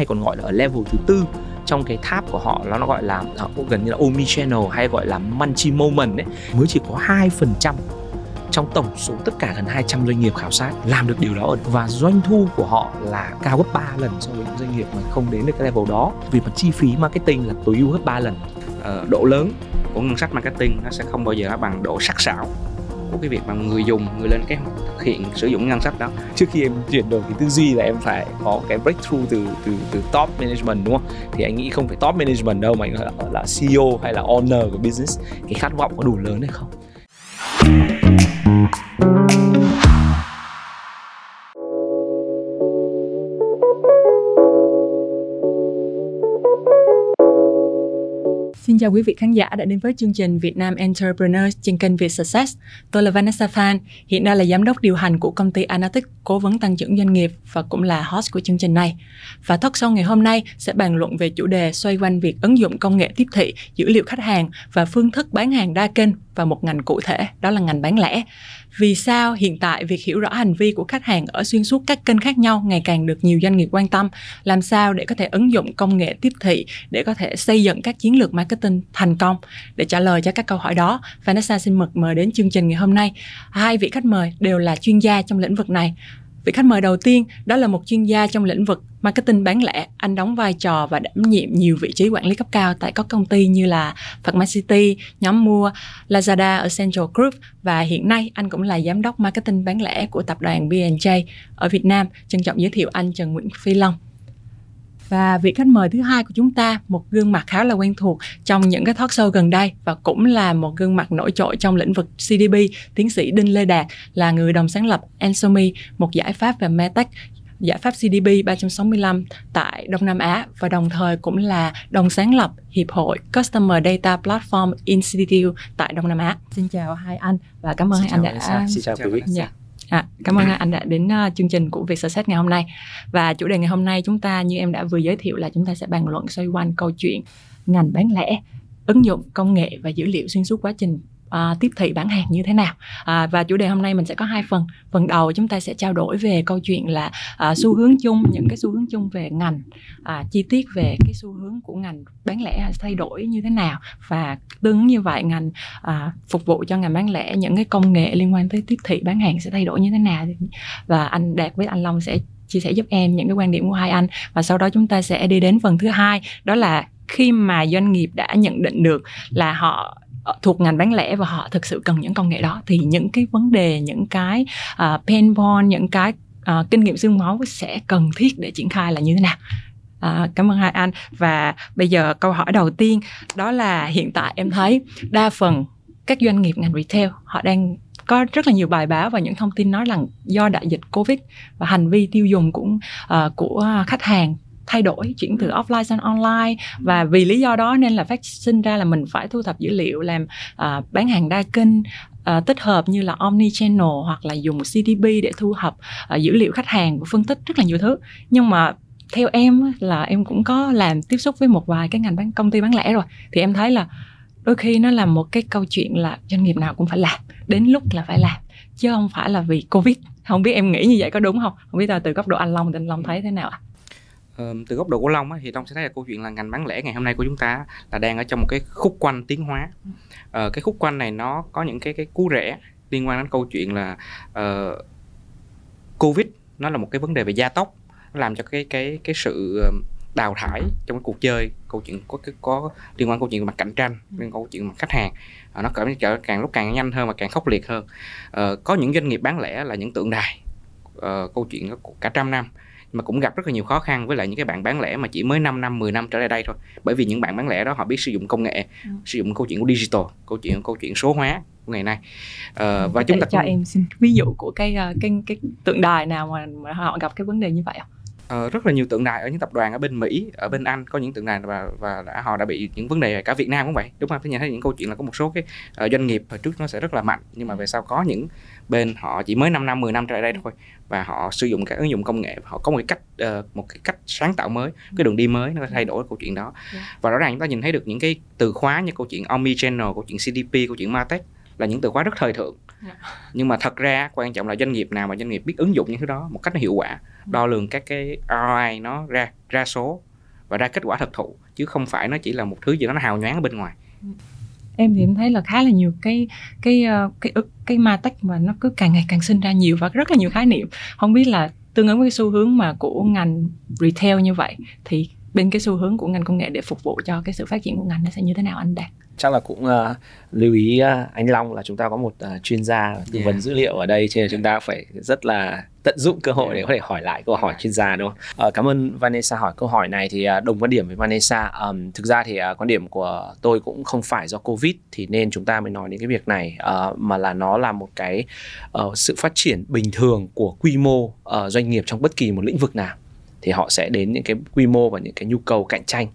hay còn gọi là ở level thứ tư trong cái tháp của họ nó gọi là à, gần như là omni channel hay gọi là multi moment ấy mới chỉ có hai phần trăm trong tổng số tất cả gần 200 doanh nghiệp khảo sát làm được điều đó. Và doanh thu của họ là cao gấp 3 lần so với những doanh nghiệp mà không đến được cái level đó. Vì mặt chi phí marketing là tối ưu gấp 3 lần. Ờ, độ lớn của ngân sách marketing nó sẽ không bao giờ bằng độ sắc sảo của cái việc mà người dùng người lên kế hoạch thực hiện sử dụng ngân sách đó. Trước khi em chuyển đổi cái tư duy là em phải có cái breakthrough từ từ từ top management đúng không? Thì anh nghĩ không phải top management đâu mà anh là, là CEO hay là owner của business. Cái khát vọng có đủ lớn hay không? Chào quý vị khán giả đã đến với chương trình Việt Nam Entrepreneurs trên kênh Việt Success. Tôi là Vanessa Phan, hiện nay là giám đốc điều hành của công ty Analytics, cố vấn tăng trưởng doanh nghiệp và cũng là host của chương trình này. Và talk show ngày hôm nay sẽ bàn luận về chủ đề xoay quanh việc ứng dụng công nghệ tiếp thị, dữ liệu khách hàng và phương thức bán hàng đa kênh và một ngành cụ thể, đó là ngành bán lẻ vì sao hiện tại việc hiểu rõ hành vi của khách hàng ở xuyên suốt các kênh khác nhau ngày càng được nhiều doanh nghiệp quan tâm? Làm sao để có thể ứng dụng công nghệ tiếp thị để có thể xây dựng các chiến lược marketing thành công? Để trả lời cho các câu hỏi đó, Vanessa xin mời mời đến chương trình ngày hôm nay. Hai vị khách mời đều là chuyên gia trong lĩnh vực này. Vị khách mời đầu tiên đó là một chuyên gia trong lĩnh vực marketing bán lẻ. Anh đóng vai trò và đảm nhiệm nhiều vị trí quản lý cấp cao tại các công ty như là Pharmacity, nhóm mua, Lazada ở Central Group và hiện nay anh cũng là giám đốc marketing bán lẻ của tập đoàn B&J ở Việt Nam. Trân trọng giới thiệu anh Trần Nguyễn Phi Long. Và vị khách mời thứ hai của chúng ta, một gương mặt khá là quen thuộc trong những cái talk show gần đây và cũng là một gương mặt nổi trội trong lĩnh vực CDP, tiến sĩ Đinh Lê Đạt là người đồng sáng lập Ansomi, một giải pháp về MedTech giải pháp CDP 365 tại Đông Nam Á và đồng thời cũng là đồng sáng lập Hiệp hội Customer Data Platform Institute tại Đông Nam Á. Xin chào hai anh và cảm ơn Xin hai anh đã Xin chào quý vị. Dạ. À, cảm ơn anh đã đến uh, chương trình của Vietsuccess ngày hôm nay. Và chủ đề ngày hôm nay chúng ta như em đã vừa giới thiệu là chúng ta sẽ bàn luận xoay quanh câu chuyện ngành bán lẻ ứng dụng công nghệ và dữ liệu xuyên suốt quá trình uh, tiếp thị bán hàng như thế nào. À, và chủ đề hôm nay mình sẽ có hai phần. Phần đầu chúng ta sẽ trao đổi về câu chuyện là uh, xu hướng chung những cái xu hướng chung về ngành uh, chi tiết về cái xu hướng của ngành bán lẻ thay đổi như thế nào. Và tương ứng như vậy ngành uh, phục vụ cho ngành bán lẻ những cái công nghệ liên quan tới tiếp thị bán hàng sẽ thay đổi như thế nào. Và anh đạt với anh long sẽ chia sẻ giúp em những cái quan điểm của hai anh. Và sau đó chúng ta sẽ đi đến phần thứ hai đó là khi mà doanh nghiệp đã nhận định được là họ Ờ, thuộc ngành bán lẻ và họ thực sự cần những công nghệ đó. Thì những cái vấn đề những cái uh, pain point những cái uh, kinh nghiệm xương máu sẽ cần thiết để triển khai là như thế nào. À, cảm ơn hai anh. Và bây giờ câu hỏi đầu tiên đó là hiện tại em thấy đa phần các doanh nghiệp ngành retail họ đang có rất là nhiều bài báo và những thông tin nói rằng do đại dịch covid và hành vi tiêu dùng cũng uh, của khách hàng thay đổi chuyển từ offline sang online và vì lý do đó nên là phát sinh ra là mình phải thu thập dữ liệu làm uh, bán hàng đa kênh uh, tích hợp như là omni channel hoặc là dùng CDP để thu thập uh, dữ liệu khách hàng và phân tích rất là nhiều thứ. Nhưng mà theo em là em cũng có làm tiếp xúc với một vài cái ngành bán công ty bán lẻ rồi thì em thấy là đôi khi nó là một cái câu chuyện là doanh nghiệp nào cũng phải làm đến lúc là phải làm chứ không phải là vì covid. Không biết em nghĩ như vậy có đúng không? Không biết là từ góc độ anh long thì anh long thấy thế nào ạ? à? Từ góc độ của Long ấy, thì Long sẽ thấy là câu chuyện là ngành bán lẻ ngày hôm nay của chúng ta là đang ở trong một cái khúc quanh tiến hóa. Ờ, cái khúc quanh này nó có những cái cái cú rẻ liên quan đến câu chuyện là uh, Covid nó là một cái vấn đề về gia tốc nó làm cho cái cái cái sự đào thải trong cái cuộc chơi câu chuyện có cái có liên quan câu chuyện mặt cạnh tranh liên quan câu chuyện mặt khách hàng à, nó cảm trở càng lúc càng nhanh hơn và càng khốc liệt hơn. Uh, có những doanh nghiệp bán lẻ là những tượng đài uh, câu chuyện cả trăm năm mà cũng gặp rất là nhiều khó khăn với lại những cái bạn bán lẻ mà chỉ mới 5 năm 10 năm trở lại đây thôi. Bởi vì những bạn bán lẻ đó họ biết sử dụng công nghệ ừ. sử dụng câu chuyện của digital câu chuyện câu chuyện số hóa của ngày nay. Uh, và chúng ta cho cũng... em xin ví dụ của cái ờ, cái cái tượng đài nào mà, mà họ gặp cái vấn đề như vậy không Uh, rất là nhiều tượng đài ở những tập đoàn ở bên Mỹ, ở bên Anh có những tượng đài và và đã họ đã bị những vấn đề cả Việt Nam cũng vậy đúng không? Tôi nhận thấy những câu chuyện là có một số cái uh, doanh nghiệp hồi trước nó sẽ rất là mạnh nhưng mà về sau có những bên họ chỉ mới 5 năm 10 năm trở lại đây thôi và họ sử dụng các ứng dụng công nghệ họ có một cái cách uh, một cái cách sáng tạo mới cái đường đi mới nó thay đổi câu chuyện đó. Dạ. và rõ ràng chúng ta nhìn thấy được những cái từ khóa như câu chuyện omni channel câu chuyện CDP câu chuyện martech là những từ khóa rất thời thượng Dạ. nhưng mà thật ra quan trọng là doanh nghiệp nào mà doanh nghiệp biết ứng dụng những thứ đó một cách nó hiệu quả đo lường các cái ROI nó ra ra số và ra kết quả thực thụ chứ không phải nó chỉ là một thứ gì đó nó hào nhoáng ở bên ngoài em thì em thấy là khá là nhiều cái cái ờ, cái cái, cái ma tech mà nó cứ càng ngày càng sinh ra nhiều và rất là nhiều khái niệm không biết là tương ứng với cái xu hướng mà của ngành retail như vậy thì bên cái xu hướng của ngành công nghệ để phục vụ cho cái sự phát triển của ngành nó sẽ như thế nào anh Đạt? Chắc là cũng uh, lưu ý uh, anh Long là chúng ta có một uh, chuyên gia tư Yeah. vấn dữ liệu ở đây cho nên chúng ta phải rất là tận dụng cơ hội để có thể hỏi lại câu hỏi chuyên gia đúng không? Uh, cảm ơn Vanessa hỏi câu hỏi này thì uh, đồng quan điểm với Vanessa. Um, thực ra thì uh, quan điểm của tôi cũng không phải do Covid thì nên chúng ta mới nói đến cái việc này uh, mà là nó là một cái uh, sự phát triển bình thường của quy mô uh, doanh nghiệp trong bất kỳ một lĩnh vực nào thì họ sẽ đến những cái quy mô và những cái nhu cầu cạnh tranh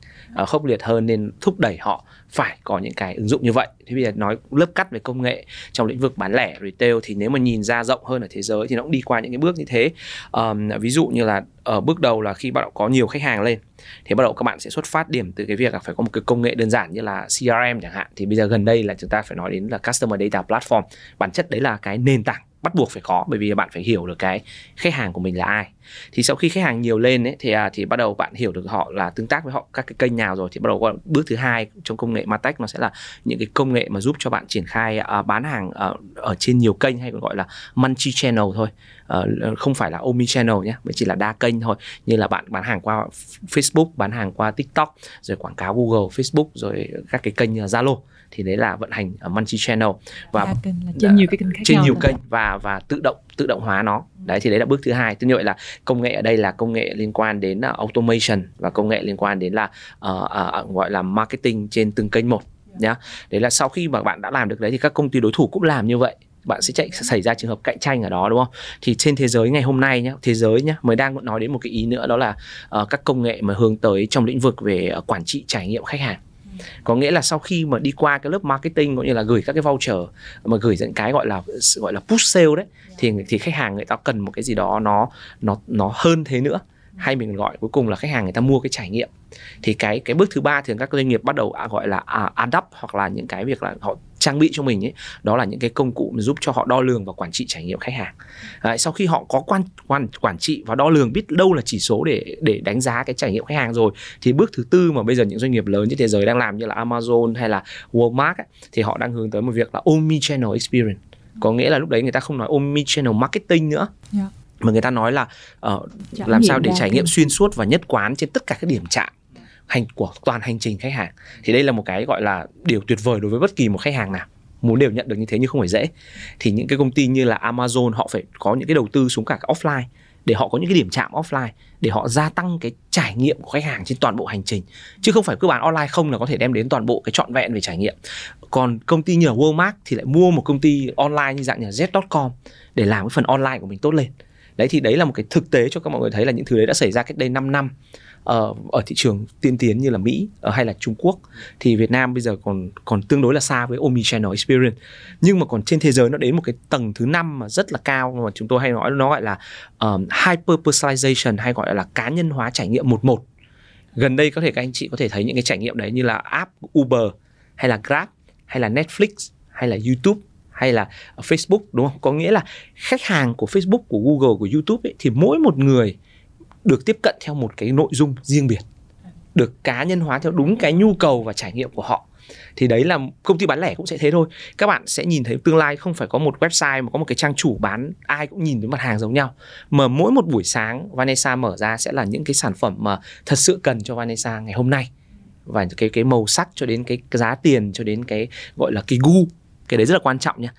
uh, khốc liệt hơn nên thúc đẩy họ phải có những cái ứng dụng như vậy. Thế bây giờ nói lớp cắt về công nghệ trong lĩnh vực bán lẻ retail thì nếu mà nhìn ra rộng hơn ở thế giới thì nó cũng đi qua những cái bước như thế. Um, ví dụ như là ở bước đầu là khi bắt đầu có nhiều khách hàng lên thì bắt đầu các bạn sẽ xuất phát điểm từ cái việc là phải có một cái công nghệ đơn giản như là CRM chẳng hạn thì bây giờ gần đây là chúng ta phải nói đến là Customer Data Platform bản chất đấy là cái nền tảng bắt buộc phải có bởi vì bạn phải hiểu được cái khách hàng của mình là ai. Thì sau khi khách hàng nhiều lên ấy, thì à, thì bắt đầu bạn hiểu được họ là tương tác với họ các cái kênh nào rồi thì bắt đầu qua bước thứ hai trong công nghệ Martech nó sẽ là những cái công nghệ mà giúp cho bạn triển khai à, bán hàng ở, ở trên nhiều kênh hay còn gọi là multi channel thôi. Ờ, không phải là omni channel nhé mới chỉ là đa kênh thôi. Như là bạn bán hàng qua Facebook bán hàng qua TikTok rồi quảng cáo Google Facebook rồi các cái kênh à, Zalo thì đấy là vận hành ở multi channel. Và Đa kênh là trên nhiều cái kênh khác trên nhiều kênh và và tự động tự động hóa nó. Đấy thì đấy là bước thứ hai. Tức như vậy là công nghệ ở đây là công nghệ liên quan đến uh, automation và công nghệ liên quan đến là uh, uh, gọi là marketing trên từng kênh một nhá. Đấy là sau khi mà bạn đã làm được đấy thì các công ty đối thủ cũng làm như vậy. Bạn sẽ chạy xảy ra trường hợp cạnh tranh ở đó đúng không? Thì trên thế giới ngày hôm nay nhá thế giới nhá mới đang nói đến một cái ý nữa đó là uh, các công nghệ mà hướng tới trong lĩnh vực về uh, quản trị trải nghiệm khách hàng có nghĩa là sau khi mà đi qua cái lớp marketing cũng như là gửi các cái voucher mà gửi những cái gọi là gọi là push sale đấy thì thì khách hàng người ta cần một cái gì đó nó nó nó hơn thế nữa. Hay mình gọi cuối cùng là khách hàng người ta mua cái trải nghiệm. Thì cái cái bước thứ ba thường các doanh nghiệp bắt đầu à, gọi là à, adapt hoặc là những cái việc là họ trang bị cho mình ấy đó là những cái công cụ giúp cho họ đo lường và quản trị trải nghiệm khách hàng. Đấy, sau khi họ có quan quản quản trị và đo lường biết đâu là chỉ số để để đánh giá cái trải nghiệm khách hàng rồi thì bước thứ tư mà bây giờ những doanh nghiệp lớn trên thế giới đang làm như là Amazon hay là Walmart ấy, thì họ đang hướng tới một việc là omni channel experience. Có nghĩa là lúc đấy người ta không nói omni channel marketing nữa Yeah. mà người ta nói là uh, làm sao để trải nghiệm xuyên suốt và nhất quán trên tất cả các điểm chạm hành, của toàn hành trình khách hàng. Thì đây là một cái gọi là điều tuyệt vời đối với bất kỳ một khách hàng nào. Muốn đều nhận được như thế nhưng không phải dễ. Thì những cái công ty như là Amazon, họ phải có những cái đầu tư xuống cả cái offline để họ có những cái điểm chạm offline, để họ gia tăng cái trải nghiệm của khách hàng trên toàn bộ hành trình. Chứ không phải cứ bán online không là có thể đem đến toàn bộ cái trọn vẹn về trải nghiệm. Còn công ty như là Walmart thì lại mua một công ty online như dạng như Z.com để làm cái phần online của mình tốt lên. Đấy, thì đấy là một cái thực tế cho các mọi người thấy là những thứ đấy đã xảy ra cách đây 5 năm ở ở thị trường tiên tiến như là Mỹ ờ, hay là Trung Quốc thì Việt Nam bây giờ còn còn tương đối là xa với omnichannel experience nhưng mà còn trên thế giới nó đến một cái tầng thứ năm mà rất là cao mà chúng tôi hay nói nó gọi là um, hyper personalization hay gọi là cá nhân hóa trải nghiệm một một gần đây có thể các anh chị có thể thấy những cái trải nghiệm đấy như là app Uber hay là Grab hay là Netflix hay là YouTube hay là ờ, Facebook đúng không? Có nghĩa là khách hàng của Facebook, của Google, của YouTube ấy, thì mỗi một người được tiếp cận theo một cái nội dung riêng biệt, được cá nhân hóa theo đúng cái nhu cầu và trải nghiệm của họ. Thì đấy là công ty bán lẻ cũng sẽ thế thôi. Các bạn sẽ nhìn thấy tương lai không phải có một website mà có một cái trang chủ bán ai cũng nhìn thấy mặt hàng giống nhau. Mà mỗi một buổi sáng Vanessa mở ra sẽ là những cái sản phẩm mà thật sự cần cho Vanessa ngày hôm nay và cái cái màu sắc cho đến cái giá tiền cho đến cái gọi là cái gu cái đấy rất là quan trọng nha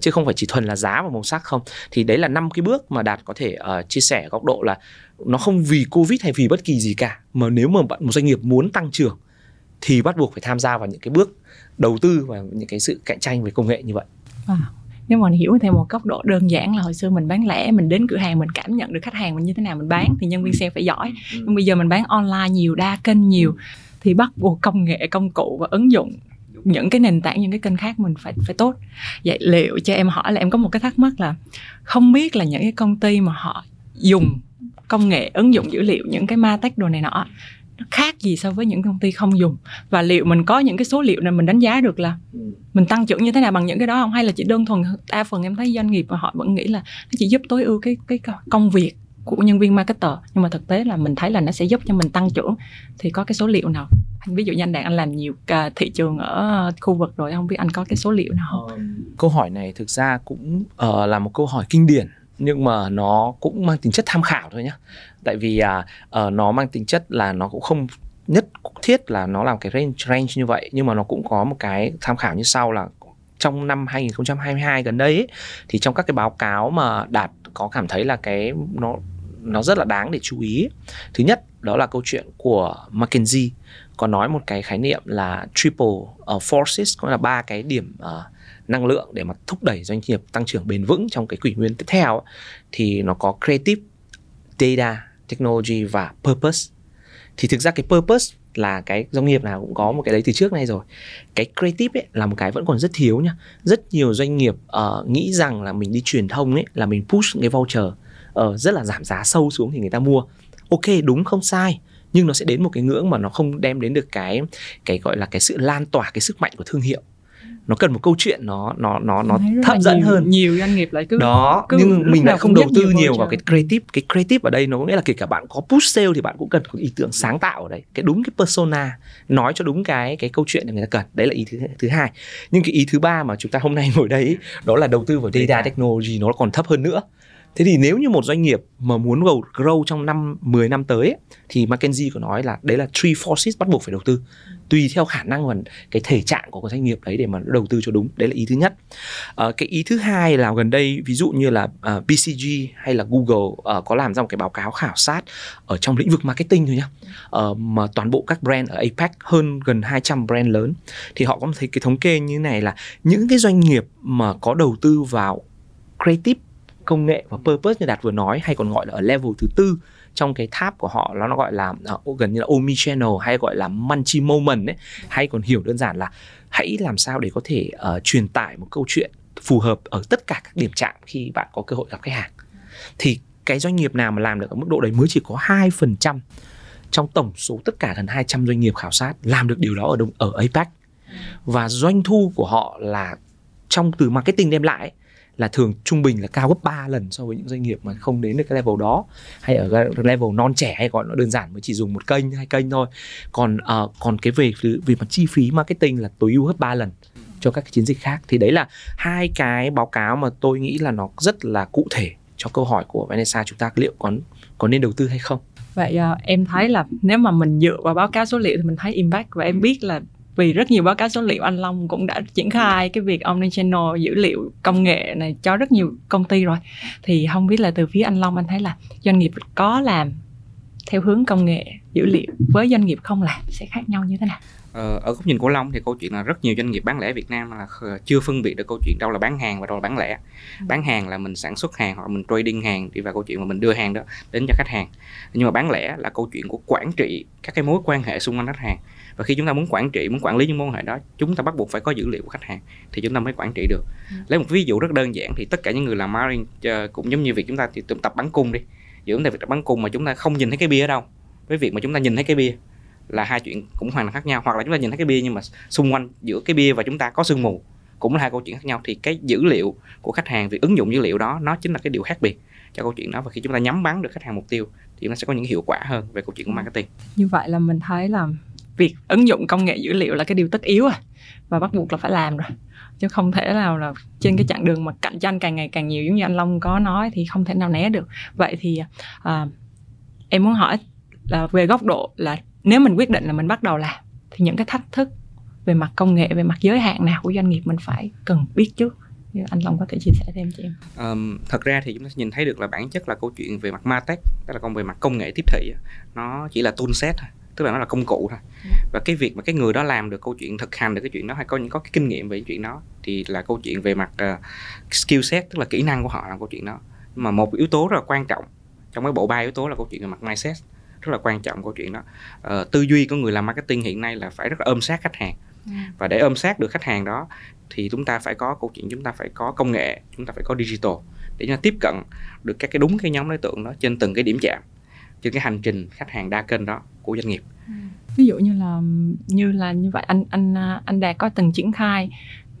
chứ không phải chỉ thuần là giá và màu sắc không thì đấy là năm cái bước mà đạt có thể uh, chia sẻ góc độ là nó không vì covid hay vì bất kỳ gì cả mà nếu mà bạn một doanh nghiệp muốn tăng trưởng thì bắt buộc phải tham gia vào những cái bước đầu tư và những cái sự cạnh tranh về công nghệ như vậy Wow. Nếu mà hiểu theo một góc độ đơn giản là hồi xưa mình bán lẻ, mình đến cửa hàng mình cảm nhận được khách hàng mình như thế nào mình bán thì nhân viên sale phải giỏi. Nhưng bây giờ mình bán online nhiều, đa kênh nhiều thì bắt buộc công nghệ, công cụ và ứng dụng những cái nền tảng, những cái kênh khác mình phải phải tốt. Vậy liệu cho em hỏi là em có một cái thắc mắc là không biết là những cái công ty mà họ dùng công nghệ ứng dụng dữ liệu, những cái ma tech đồ này nọ, nó khác gì so với những công ty không dùng? Và liệu mình có những cái số liệu này mình đánh giá được là mình tăng trưởng như thế nào bằng những cái đó không? Hay là chỉ đơn thuần, đa phần em thấy doanh nghiệp mà họ vẫn nghĩ là nó chỉ giúp tối ưu cái cái công việc của nhân viên marketer, nhưng mà thực tế là mình thấy là nó sẽ giúp cho mình tăng trưởng. Thì có cái số liệu nào? Ví dụ như anh đạt anh làm nhiều à, thị trường ở ờ, khu vực rồi không biết anh có cái số liệu nào không? Câu hỏi này thực ra cũng uh, là một câu hỏi kinh điển nhưng mà nó cũng mang tính chất tham khảo thôi nhé tại vì à, uh, nó mang tính chất là nó cũng không nhất thiết là nó làm cái range range như vậy nhưng mà nó cũng có một cái tham khảo như sau là trong năm 2022 gần đây ấy, thì trong các cái báo cáo mà đạt có cảm thấy là cái nó nó rất là đáng để chú ý. Thứ nhất đó là câu chuyện của McKinsey có nói một cái khái niệm là triple uh, forces có là ba cái điểm uh, năng lượng để mà thúc đẩy doanh nghiệp tăng trưởng bền vững trong cái kỷ nguyên tiếp theo thì nó có creative, data, technology và purpose. Thì thực ra cái purpose là cái doanh nghiệp nào cũng có một cái đấy từ trước nay rồi. Cái creative ấy là một cái vẫn còn rất thiếu nhá rất nhiều doanh nghiệp uh, nghĩ rằng là mình đi truyền thông ấy là mình push cái voucher uh, rất là giảm giá sâu xuống thì người ta mua. Ok đúng không? Sai nhưng nó sẽ đến một cái ngưỡng mà nó không đem đến được cái cái gọi là cái sự lan tỏa cái sức mạnh của thương hiệu. Nó cần một câu chuyện nó nó nó nó hấp dẫn nhiều, hơn. nhiều doanh nghiệp lại cứ đó cứ nhưng mình lại không đầu tư nhiều vào cái creative cái creative ở đây nó nghĩa là kể cả bạn có push sale thì bạn cũng cần có ý tưởng sáng tạo ở đây. Cái đúng cái persona nói cho đúng cái cái câu chuyện mà người ta cần. Đấy là ý thứ thứ hai. Nhưng cái ý thứ ba mà chúng ta hôm nay ngồi đây đó là đầu tư vào data technology nó còn thấp hơn nữa Thế thì nếu như một doanh nghiệp mà muốn grow, trong năm 10 năm tới ấy, thì McKinsey có nói là đấy là three forces bắt buộc phải đầu tư. Tùy theo khả năng và cái thể trạng của cái doanh nghiệp đấy để mà đầu tư cho đúng. Đấy là ý thứ nhất. À, cái ý thứ hai là gần đây ví dụ như là ờ, uh, BCG hay là Google uh, có làm ra một cái báo cáo khảo sát ở trong lĩnh vực marketing thôi nhá. Uh, mà toàn bộ các brand ở APEC hơn gần 200 brand lớn thì họ có thấy cái thống kê như này là những cái doanh nghiệp mà có đầu tư vào creative công nghệ và purpose như đạt vừa nói hay còn gọi là ở level thứ tư trong cái tháp của họ nó gọi là à, gần như là omni channel hay gọi là multi moment ấy. Hay còn hiểu đơn giản là hãy làm sao để có thể uh, truyền tải một câu chuyện phù hợp ở tất cả các điểm chạm khi bạn có cơ hội gặp khách hàng. Thì cái doanh nghiệp nào mà làm được ở mức độ đấy mới chỉ có 2% trong tổng số tất cả gần 200 doanh nghiệp khảo sát làm được điều đó ở đồng, ở APEC. Và doanh thu của họ là trong từ marketing đem lại là thường trung bình là cao gấp 3 lần so với những doanh nghiệp mà không đến được cái level đó hay ở cái level non trẻ hay gọi nó đơn giản mới chỉ dùng một kênh hai kênh thôi. Còn uh, còn cái về về mặt chi phí marketing là tối ưu gấp 3 lần cho các cái chiến dịch khác. Thì đấy là hai cái báo cáo mà tôi nghĩ là nó rất là cụ thể cho câu hỏi của Vanessa chúng ta liệu có có nên đầu tư hay không? Vậy uh, em thấy là nếu mà mình dựa vào báo cáo số liệu thì mình thấy impact và em biết là vì rất nhiều báo cáo số liệu anh Long cũng đã triển khai cái việc omnichannel dữ liệu công nghệ này cho rất nhiều công ty rồi thì không biết là từ phía anh Long anh thấy là doanh nghiệp có làm theo hướng công nghệ dữ liệu với doanh nghiệp không làm sẽ khác nhau như thế nào ờ, ở góc nhìn của Long thì câu chuyện là rất nhiều doanh nghiệp bán lẻ Việt Nam là chưa phân biệt được câu chuyện đâu là bán hàng và đâu là bán lẻ. Ừ. Bán hàng là mình sản xuất hàng hoặc mình trading hàng đi vào câu chuyện mà mình đưa hàng đó đến cho khách hàng. Nhưng mà bán lẻ là câu chuyện của quản trị các cái mối quan hệ xung quanh khách hàng và khi chúng ta muốn quản trị muốn quản lý những mối quan hệ đó chúng ta bắt buộc phải có dữ liệu của khách hàng thì chúng ta mới quản trị được. Ừ. lấy một ví dụ rất đơn giản thì tất cả những người làm marketing uh, cũng giống như việc chúng ta thì tập bắn cung đi. Giữa chúng ta việc tập bắn cung mà chúng ta không nhìn thấy cái bia ở đâu với việc mà chúng ta nhìn thấy cái bia là hai chuyện cũng hoàn toàn khác nhau. Hoặc là chúng ta nhìn thấy cái bia nhưng mà xung quanh giữa cái bia và chúng ta có sương mù cũng là hai câu chuyện khác nhau. Thì cái dữ liệu của khách hàng việc ứng dụng dữ liệu đó nó chính là cái điều khác biệt cho câu chuyện đó. Và khi chúng ta nhắm bắn được khách hàng mục tiêu thì nó sẽ có những hiệu quả hơn về câu chuyện của marketing. Như vậy là mình thấy là việc ứng dụng công nghệ dữ liệu là cái điều tất yếu rồi và bắt buộc là phải làm rồi. Chứ không thể nào là trên cái chặng đường mà cạnh tranh càng ngày càng nhiều giống như anh Long có nói thì không thể nào né được. Vậy thì à, em muốn hỏi là về góc độ là nếu mình quyết định là mình bắt đầu làm thì những cái thách thức về mặt công nghệ về mặt giới hạn nào của doanh nghiệp mình phải cần biết trước? Như anh Long có thể chia sẻ thêm cho em. Um, thật ra thì chúng ta nhìn thấy được là bản chất là câu chuyện về mặt martech tức là công về mặt công nghệ tiếp thị nó chỉ là tool set thôi tức là nó là công cụ thôi. Ừ. và cái việc mà cái người đó làm được câu chuyện thực hành được cái chuyện đó hay có những có cái kinh nghiệm về chuyện đó thì là câu chuyện về mặt uh, skill set tức là kỹ năng của họ là câu chuyện đó. Nhưng mà một yếu tố rất là quan trọng trong cái bộ ba yếu tố là câu chuyện về mặt mindset rất là quan trọng câu chuyện đó. Uh, tư duy của người làm marketing hiện nay là phải rất là ôm sát khách hàng. Ừ. và để ôm sát được khách hàng đó thì chúng ta phải có câu chuyện chúng ta phải có công nghệ chúng ta phải có digital để chúng ta tiếp cận được các cái đúng cái nhóm đối tượng đó trên từng cái điểm chạm trên cái hành trình khách hàng đa kênh đó của doanh nghiệp. Ví dụ như là như là như vậy anh anh anh đạt có từng triển khai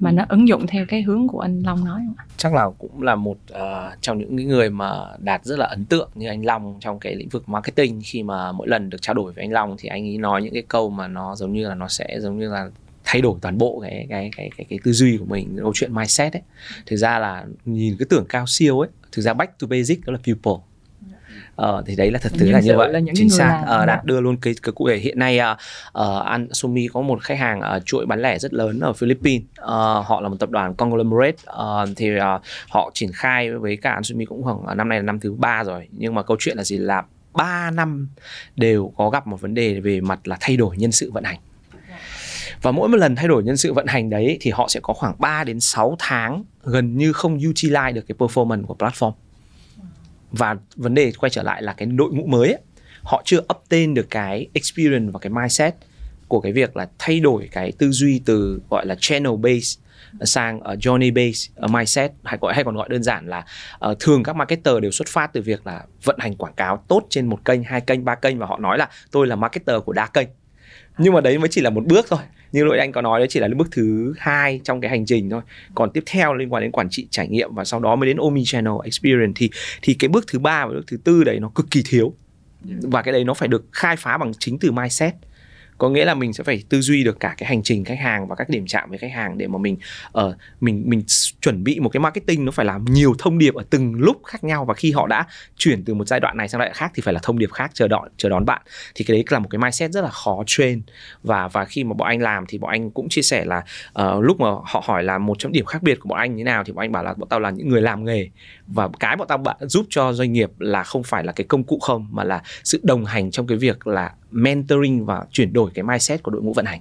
mà nó ứng dụng theo cái hướng của anh Long nói không ạ? Chắc là cũng là một uh, trong những người mà đạt rất là ấn tượng như anh Long trong cái lĩnh vực marketing. Khi mà mỗi lần được trao đổi với anh Long thì anh ấy nói những cái câu mà nó giống như là nó sẽ giống như là thay đổi toàn bộ cái cái cái cái, cái tư duy của mình câu chuyện mindset ấy. Thực ra là nhìn cái tưởng cao siêu ấy thực ra back to basic đó là people ờ, thì đấy là thật sự là như vậy là những chính xác. ờ, đạt đưa luôn cái, cái cụ thể. Hiện nay uh, uh, An Sumi có một khách hàng uh, chuỗi bán lẻ rất lớn ở Philippines. Uh, họ là một tập đoàn conglomerate. Uh, thì uh, họ triển khai với cả An Sumi cũng khoảng năm nay là năm thứ ba rồi. Nhưng mà câu chuyện là gì? Là 3 năm đều có gặp một vấn đề về mặt là thay đổi nhân sự vận hành. Và mỗi một lần thay đổi nhân sự vận hành đấy thì họ sẽ có khoảng 3 đến 6 tháng gần như không utilize được cái performance của platform và vấn đề quay trở lại là cái đội ngũ mới ấy, họ chưa up tên được cái experience và cái mindset của cái việc là thay đổi cái tư duy từ gọi là channel base sang uh, journey base uh, mindset hay gọi hay còn gọi đơn giản là uh, thường các marketer đều xuất phát từ việc là vận hành quảng cáo tốt trên một kênh hai kênh ba kênh và họ nói là tôi là marketer của đa kênh. Nhưng mà đấy mới chỉ là một bước thôi như lỗi anh có nói đấy chỉ là bước thứ hai trong cái hành trình thôi. Còn tiếp theo liên quan đến quản trị trải nghiệm và sau đó mới đến omni channel experience thì thì cái bước thứ ba và bước thứ tư đấy nó cực kỳ thiếu. Và cái đấy nó phải được khai phá bằng chính từ mindset có nghĩa là mình sẽ phải tư duy được cả cái hành trình khách hàng và các điểm chạm với khách hàng để mà mình ở uh, mình mình chuẩn bị một cái marketing nó phải làm nhiều thông điệp ở từng lúc khác nhau. Và khi họ đã chuyển từ một giai đoạn này sang giai đoạn khác thì phải là thông điệp khác chờ đón chờ đón bạn. Thì cái đấy là một cái mindset rất là khó train. Và và khi mà bọn anh làm thì bọn anh cũng chia sẻ là uh, lúc mà họ hỏi là một trong điểm khác biệt của bọn anh như nào thì bọn anh bảo là bọn tao là những người làm nghề. Và cái bọn tao giúp cho doanh nghiệp là không phải là cái công cụ không mà là sự đồng hành trong cái việc là mentoring và chuyển đổi cái mindset của đội ngũ vận hành.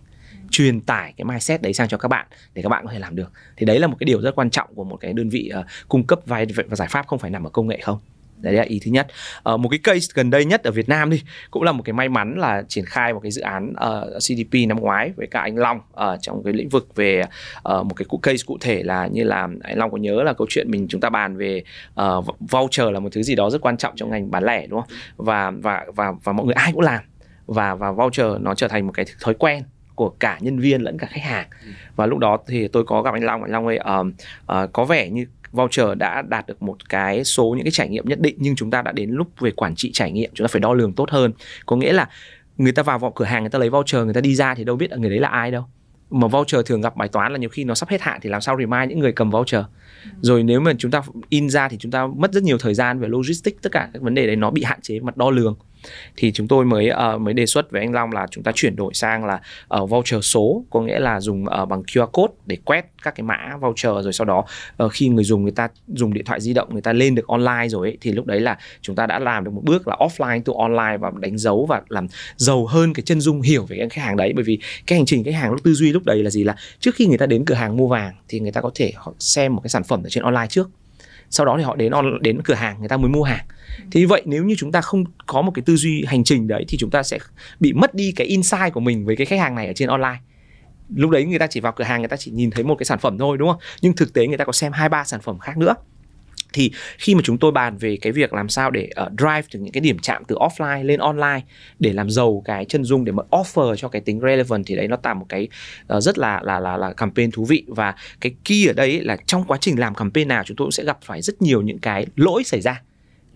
Truyền tải cái mindset đấy sang cho các bạn để các bạn có thể làm được. Thì đấy là một cái điều rất quan trọng của một cái đơn vị uh, cung cấp vai và giải pháp không phải nằm ở công nghệ không. Đấy là ý thứ nhất. Uh, một cái case gần đây nhất ở Việt Nam đi cũng là một cái may mắn là triển khai một cái dự án ờ, uh, CDP năm ngoái với cả anh Long uh, trong cái lĩnh vực về uh, một cái cụ case cụ thể là như là anh Long có nhớ là câu chuyện mình chúng ta bàn về uh, voucher là một thứ gì đó rất quan trọng trong ngành bán lẻ đúng không? Và và và và mọi người ai cũng làm và và voucher nó trở thành một cái thói quen của cả nhân viên lẫn cả khách hàng. Và lúc đó thì tôi có gặp anh Long anh Long ơi uh, uh, có vẻ như voucher đã đạt được một cái số những cái trải nghiệm nhất định nhưng chúng ta đã đến lúc về quản trị trải nghiệm chúng ta phải đo lường tốt hơn. Có nghĩa là người ta vào, vào cửa hàng người ta lấy voucher người ta đi ra thì đâu biết là người đấy là ai đâu. Mà voucher thường gặp bài toán là nhiều khi nó sắp hết hạn thì làm sao remind những người cầm voucher? Rồi nếu mà chúng ta in ra thì chúng ta mất rất nhiều thời gian về logistics tất cả các vấn đề đấy nó bị hạn chế mặt đo lường thì chúng tôi mới uh, mới đề xuất với anh Long là chúng ta chuyển đổi sang là uh, voucher số có nghĩa là dùng uh, bằng QR code để quét các cái mã voucher rồi sau đó uh, khi người dùng người ta dùng điện thoại di động người ta lên được online rồi ấy, thì lúc đấy là chúng ta đã làm được một bước là offline to online và đánh dấu và làm giàu hơn cái chân dung hiểu về cái khách hàng đấy. Bởi vì cái hành trình khách hàng lúc tư duy lúc đấy là gì? Là trước khi người ta đến cửa hàng mua vàng thì người ta có thể xem một cái sản phẩm ở trên online trước sau đó thì họ đến đến cửa hàng người ta mới mua hàng. Thì vậy nếu như chúng ta không có một cái tư duy hành trình đấy thì chúng ta sẽ bị mất đi cái insight của mình với cái khách hàng này ở trên online. Lúc đấy người ta chỉ vào cửa hàng người ta chỉ nhìn thấy một cái sản phẩm thôi đúng không? Nhưng thực tế người ta có xem hai ba sản phẩm khác nữa thì khi mà chúng tôi bàn về cái việc làm sao để uh, drive từ những cái điểm chạm từ offline lên online để làm giàu cái chân dung để mà offer cho cái tính relevant thì đấy nó tạo một cái uh, rất là là là là campaign thú vị. Và cái key ở đây là trong quá trình làm campaign nào chúng tôi cũng sẽ gặp phải rất nhiều những cái lỗi xảy ra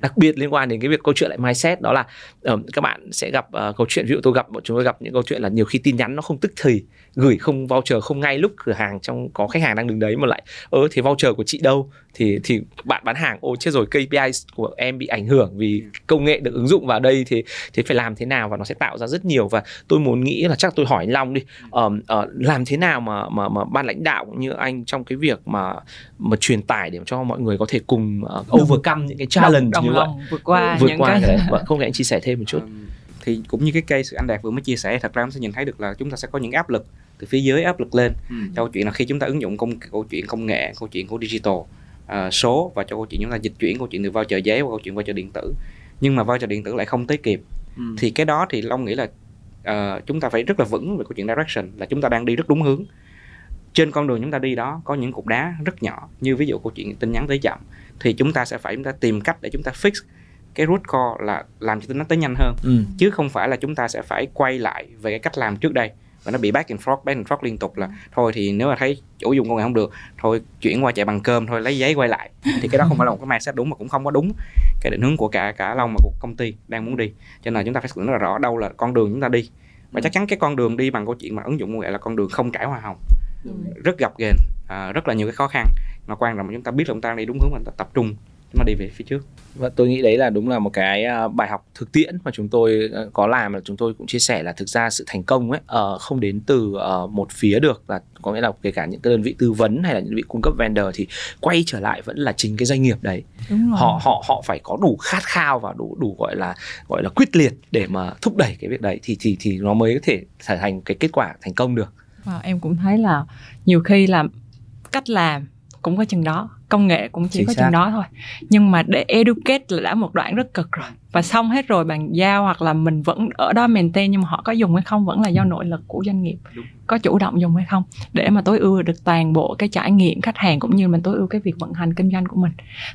đặc biệt liên quan đến cái việc câu chuyện lại mindset đó là uh, các bạn sẽ gặp uh, câu chuyện ví dụ tôi gặp bọn chúng tôi gặp những câu chuyện là nhiều khi tin nhắn nó không tức thì gửi không voucher không ngay lúc cửa hàng trong có khách hàng đang đứng đấy mà lại ơ thì voucher của chị đâu? Thì thì bạn bán hàng ô chết rồi KPI của em bị ảnh hưởng vì công nghệ được ứng dụng vào đây thì thì phải làm thế nào? Và nó sẽ tạo ra rất nhiều và tôi muốn nghĩ là chắc tôi hỏi anh Long đi uh, uh, làm thế nào mà mà mà ban lãnh đạo như anh trong cái việc mà mà truyền tải để cho mọi người có thể cùng uh, overcome những cái challenge đồng, đồng như vậy vượt qua vượt những qua cái... đấy vâng, không lẽ anh chia sẻ thêm một chút? Thì cũng như cái case anh đạt vừa mới chia sẻ thật ra em sẽ nhìn thấy được là chúng ta sẽ có những áp lực từ phía dưới áp lực lên. Ừ. cho câu chuyện là khi chúng ta ứng dụng công câu chuyện công nghệ câu chuyện của digital uh, số và cho câu chuyện chúng ta dịch chuyển câu chuyện từ voucher giấy qua câu chuyện voucher điện tử. Nhưng mà voucher điện tử lại không tới kịp. Ừ. thì cái đó thì long nghĩ là uh, chúng ta phải rất là vững về câu chuyện direction là chúng ta đang đi rất đúng hướng. Trên con đường chúng ta đi đó có những cục đá rất nhỏ như ví dụ câu chuyện tin nhắn tới chậm thì chúng ta sẽ phải chúng ta tìm cách để chúng ta fix cái root core là làm cho nó tới nhanh hơn. Ừ. chứ không phải là chúng ta sẽ phải quay lại về cái cách làm trước đây và nó bị back and forth back and forth liên tục là thôi thì nếu mà thấy chủ dùng công nghệ không được thôi chuyển qua chạy bằng cơm thôi lấy giấy quay lại. Thì cái đó không phải là một cái mindset đúng mà cũng không có đúng cái định hướng của cả cả long mà của công ty đang muốn đi. Cho nên là chúng ta phải xác định rất là rõ đâu là con đường chúng ta đi. Và chắc chắn cái con đường đi bằng câu chuyện mà ứng dụng công nghệ là con đường không trải hoa hồng. Rất gặp ghềnh à, rất là nhiều cái khó khăn mà quan trọng là chúng ta biết là chúng ta đang đi đúng hướng và chúng ta tập trung chúng ta đi về phía trước. Và tôi nghĩ đấy là đúng là một cái à, bài học thực tiễn mà chúng tôi à, có làm là chúng tôi cũng chia sẻ là thực ra sự thành công ấy uh, không đến từ uh, một phía được. Là có nghĩa là kể cả những cái đơn vị tư vấn hay là những đơn vị cung cấp vendor thì quay trở lại vẫn là chính cái doanh nghiệp đấy. Đúng rồi. họ họ họ phải có đủ khát khao và đủ đủ gọi là gọi là quyết liệt để mà thúc đẩy cái việc đấy thì thì thì nó mới có thể trở thành cái kết quả thành công được. Wow, em cũng thấy là nhiều khi là cách làm cũng có chừng đó công nghệ cũng chỉ Chính có xác. chừng đó thôi nhưng mà để educate là đã một đoạn rất cực rồi và xong hết rồi bàn giao hoặc là mình vẫn ở đó maintain nhưng mà họ có dùng hay không vẫn là do nội lực của doanh nghiệp Đúng. có chủ động dùng hay không để mà tối ưu được toàn bộ cái trải nghiệm khách hàng cũng như mình tối ưu cái việc vận hành kinh doanh của mình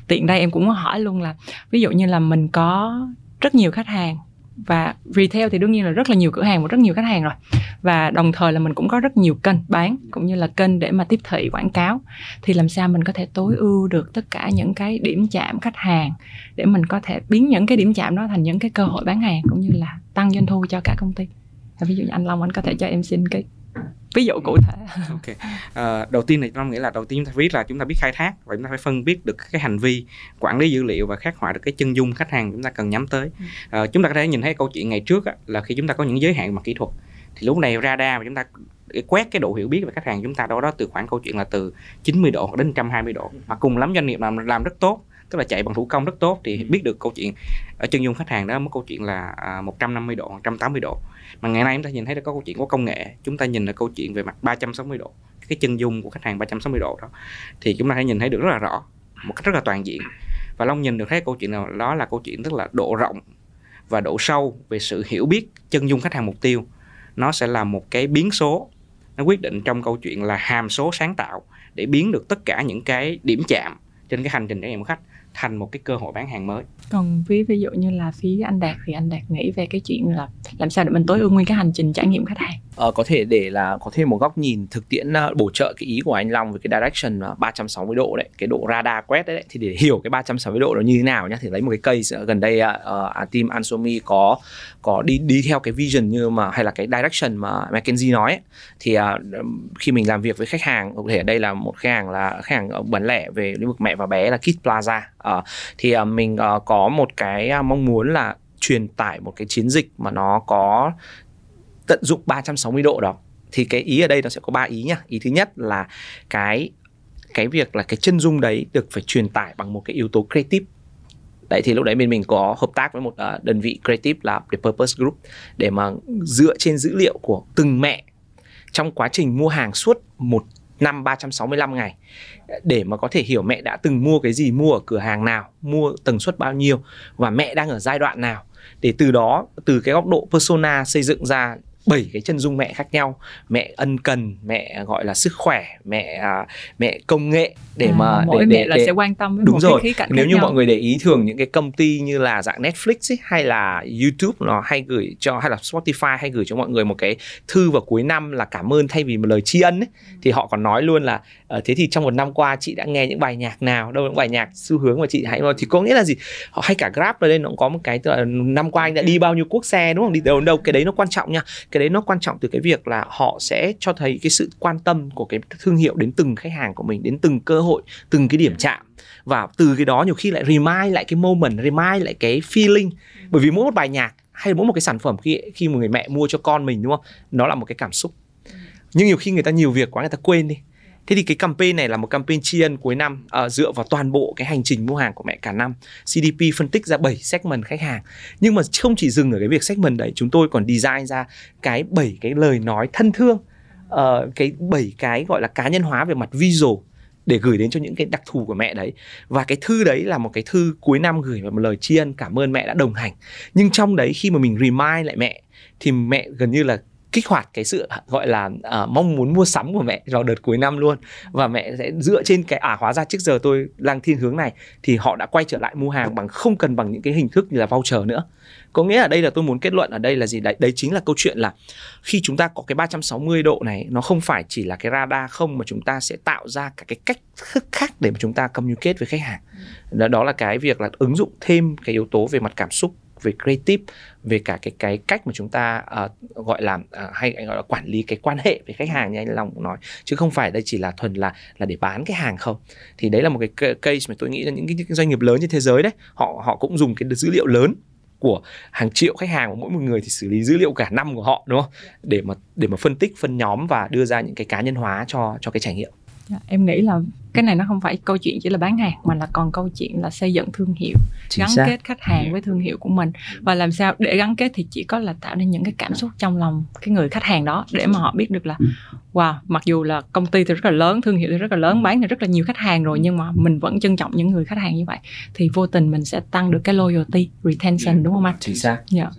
tiện đây em cũng có hỏi luôn là ví dụ như là mình có rất nhiều khách hàng và retail thì đương nhiên là rất là nhiều cửa hàng và rất nhiều khách hàng rồi. Và đồng thời là mình cũng có rất nhiều kênh bán, cũng như là kênh để mà tiếp thị, quảng cáo. Thì làm sao mình có thể tối ưu được tất cả những cái điểm chạm khách hàng để mình có thể biến những cái điểm chạm đó thành những cái cơ hội bán hàng, cũng như là tăng doanh thu cho cả công ty? Ví dụ như anh Long, anh có thể cho em xin cái ví dụ cụ thể. Ok. Ờ, đầu tiên thì long nghĩ là đầu tiên chúng ta biết là chúng ta biết khai thác và chúng ta phải phân biết được cái hành vi quản lý dữ liệu và khắc họa được cái chân dung khách hàng chúng ta cần nhắm tới. Ờ, chúng ta có thể nhìn thấy câu chuyện ngày trước á, là khi chúng ta có những giới hạn mặt kỹ thuật thì lúc này radar mà chúng ta quét cái độ hiểu biết về khách hàng chúng ta đâu đó từ khoảng câu chuyện là từ 90 độ đến 120 độ. Mà cùng lắm doanh nghiệp làm làm rất tốt tức là chạy bằng thủ công rất tốt thì biết được câu chuyện ở chân dung khách hàng đó một câu chuyện là à, 150 độ 180 độ mà ngày nay chúng ta nhìn thấy là có câu chuyện của công nghệ, chúng ta nhìn là câu chuyện về mặt 360 độ, cái chân dung của khách hàng 360 độ đó, thì chúng ta thể nhìn thấy được rất là rõ, một cách rất là toàn diện. Và long nhìn được thấy câu chuyện nào, đó là câu chuyện tức là độ rộng và độ sâu về sự hiểu biết chân dung khách hàng mục tiêu. Nó sẽ là một cái biến số, nó quyết định trong câu chuyện là hàm số sáng tạo để biến được tất cả những cái điểm chạm trên cái hành trình trải nghiệm của khách thành một cái cơ hội bán hàng mới. Còn ví ví dụ như là phía anh Đạt thì anh Đạt nghĩ về cái chuyện là làm sao để mình tối ưu nguyên cái hành trình trải nghiệm khách hàng? Ờ, có thể để là có thêm một góc nhìn thực tiễn uh, bổ trợ cái ý của anh Long về cái direction uh, 360 độ đấy, cái độ radar quét đấy, thì để hiểu cái 360 độ nó như thế nào nhá thì lấy một cái case uh, gần đây uh, team Ansomi có có đi đi theo cái vision như mà hay là cái direction mà McKinsey nói ấy, thì uh, khi mình làm việc với khách hàng có thể ở đây là một khách hàng là khách hàng bán lẻ về lĩnh vực mẹ và bé là Kids Plaza uh, thì uh, mình uh, có một cái uh, mong muốn là truyền tải một cái chiến dịch mà nó có tận dụng 360 độ đó. Thì cái ý ở đây nó sẽ có ba ý nhá ý thứ nhất là cái cái việc là cái chân dung đấy được phải truyền tải bằng một cái yếu tố creative. Đấy thì lúc đấy bên mình có hợp tác với một uh, đơn vị creative là The Purpose Group để mà dựa trên dữ liệu của từng mẹ. Trong quá trình mua hàng suốt một năm 365 ngày. Để mà có thể hiểu mẹ đã từng mua cái gì, mua ở cửa hàng nào, mua tần suất bao nhiêu và mẹ đang ở giai đoạn nào. Để từ đó từ cái góc độ persona xây dựng ra bảy cái chân dung mẹ khác nhau. Mẹ ân cần mẹ gọi là sức khỏe mẹ à, mẹ công nghệ để À, mà mỗi để, mẹ để, là để, sẽ quan tâm với đúng một rồi cái khía cạnh nếu như nhau. mọi người để ý thường những cái công ty như là dạng Netflix ấy, hay là YouTube nó hay gửi cho hay là Spotify hay gửi cho mọi người một cái thư vào cuối năm là cảm ơn thay vì một lời tri ân ấy thì họ còn nói luôn là ờ, thế thì trong một năm qua chị đã nghe những bài nhạc nào? Đâu những bài nhạc xu hướng mà chị hãy thì có nghĩa là gì? Họ hay cả Grab ở đây nó cũng có một cái tức là năm qua anh đã đi bao nhiêu quốc xe đúng không? Đi đâu đâu cái đấy nó quan trọng nha. cái đấy nó quan trọng từ cái việc là họ sẽ cho thấy cái sự quan tâm của cái thương hiệu đến từng khách hàng của mình đến từng cơ hội từng cái điểm chạm. Và từ cái đó nhiều khi lại remind lại cái moment remind lại cái feeling. Bởi vì mỗi một bài nhạc hay mỗi một cái sản phẩm khi khi một người mẹ mua cho con mình đúng không? Nó là một cái cảm xúc. Nhưng nhiều khi người ta nhiều việc quá người ta quên đi Thế thì cái campaign này là một campaign tri ân cuối năm uh, dựa vào toàn bộ cái hành trình mua hàng của mẹ cả năm. CDP phân tích ra 7 segment khách hàng. Nhưng mà không chỉ dừng ở cái việc segment đấy, chúng tôi còn design ra cái 7 cái lời nói thân thương, uh, cái 7 cái gọi là cá nhân hóa về mặt visual để gửi đến cho những cái đặc thù của mẹ đấy và cái thư đấy là một cái thư cuối năm gửi một lời tri ân cảm ơn mẹ đã đồng hành nhưng trong đấy khi mà mình remind lại mẹ thì mẹ gần như là kích hoạt cái sự gọi là uh, mong muốn mua sắm của mẹ vào đợt cuối năm luôn. Và mẹ sẽ dựa trên cái à hóa ra trước giờ tôi đang thiên hướng này thì họ đã quay trở lại mua hàng bằng không cần bằng những cái hình thức như là voucher nữa. Có nghĩa ở đây là tôi muốn kết luận ở đây là gì? Đấy đấy chính là câu chuyện là khi chúng ta có cái 360 độ này nó không phải chỉ là cái radar không mà chúng ta sẽ tạo ra cả cái cách thức khác để mà chúng ta communicate với khách hàng. Đó, đó là cái việc là ứng dụng thêm cái yếu tố về mặt cảm xúc về creative về cả cái cái cách mà chúng ta uh, gọi là uh, hay gọi là quản lý cái quan hệ với khách hàng như anh Long cũng nói. Chứ không phải đây chỉ là thuần là là để bán cái hàng không. Thì đấy là một cái case mà tôi nghĩ là những cái, những cái doanh nghiệp lớn trên thế giới đấy họ họ cũng dùng cái dữ liệu lớn của hàng triệu khách hàng của mỗi một người thì xử lý dữ liệu cả năm của họ đúng không? Để mà để mà phân tích phân nhóm và đưa ra những cái cá nhân hóa cho cho cái trải nghiệm. Dạ, em nghĩ là cái này nó không phải câu chuyện chỉ là bán hàng mà là còn câu chuyện là xây dựng thương hiệu Chính gắn xác. kết khách hàng với thương hiệu của mình và làm sao để gắn kết thì chỉ có là tạo nên những cái cảm xúc trong lòng cái người khách hàng đó để mà họ biết được là wow mặc dù là công ty thì rất là lớn thương hiệu thì rất là lớn bán thì rất là nhiều khách hàng rồi nhưng mà mình vẫn trân trọng những người khách hàng như vậy thì vô tình mình sẽ tăng được cái loyalty retention đúng không anh chính xác Dạ.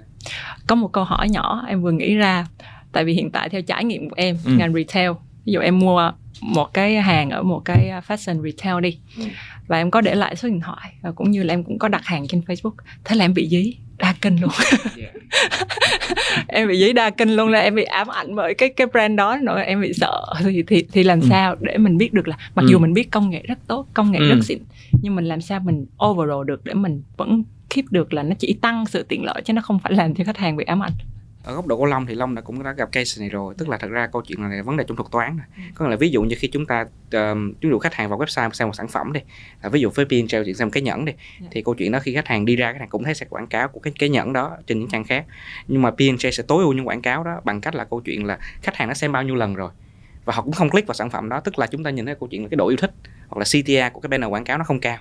Có một câu hỏi nhỏ em vừa nghĩ ra tại vì hiện tại theo trải nghiệm của em Ừ. ngành retail ví dụ em mua một cái hàng ở một cái fashion retail đi Ừ. và em có để lại số điện thoại và cũng như là em cũng có đặt hàng trên Facebook thế là em bị dí đa kênh luôn em bị dí đa kênh luôn là em bị ám ảnh bởi cái cái brand đó nữa em bị sợ thì thì thì làm Ừ. sao để mình biết được là mặc Ừ. dù mình biết công nghệ rất tốt công nghệ Ừ. rất xịn nhưng mình làm sao mình overall được để mình vẫn keep được là nó chỉ tăng sự tiện lợi chứ nó không phải làm cho khách hàng bị ám ảnh ở góc độ của Long thì Long đã cũng đã gặp case này rồi. Tức là thật ra câu chuyện là vấn đề trong thuật toán này. có nghĩa là ví dụ như khi chúng ta um, ví dụ khách hàng vào website xem một sản phẩm đi. À, ví dụ với pin treo chuyện xem cái nhẫn đi. Dạ. thì câu chuyện đó khi khách hàng đi ra khách hàng cũng thấy sẽ quảng cáo của cái cái nhẫn đó trên những trang khác. Nhưng mà pin sẽ tối ưu những quảng cáo đó bằng cách là câu chuyện là khách hàng đã xem bao nhiêu lần rồi. Và họ cũng không click vào sản phẩm đó. Tức là chúng ta nhìn thấy câu chuyện là cái độ yêu thích hoặc là CTA của cái banner quảng cáo nó không cao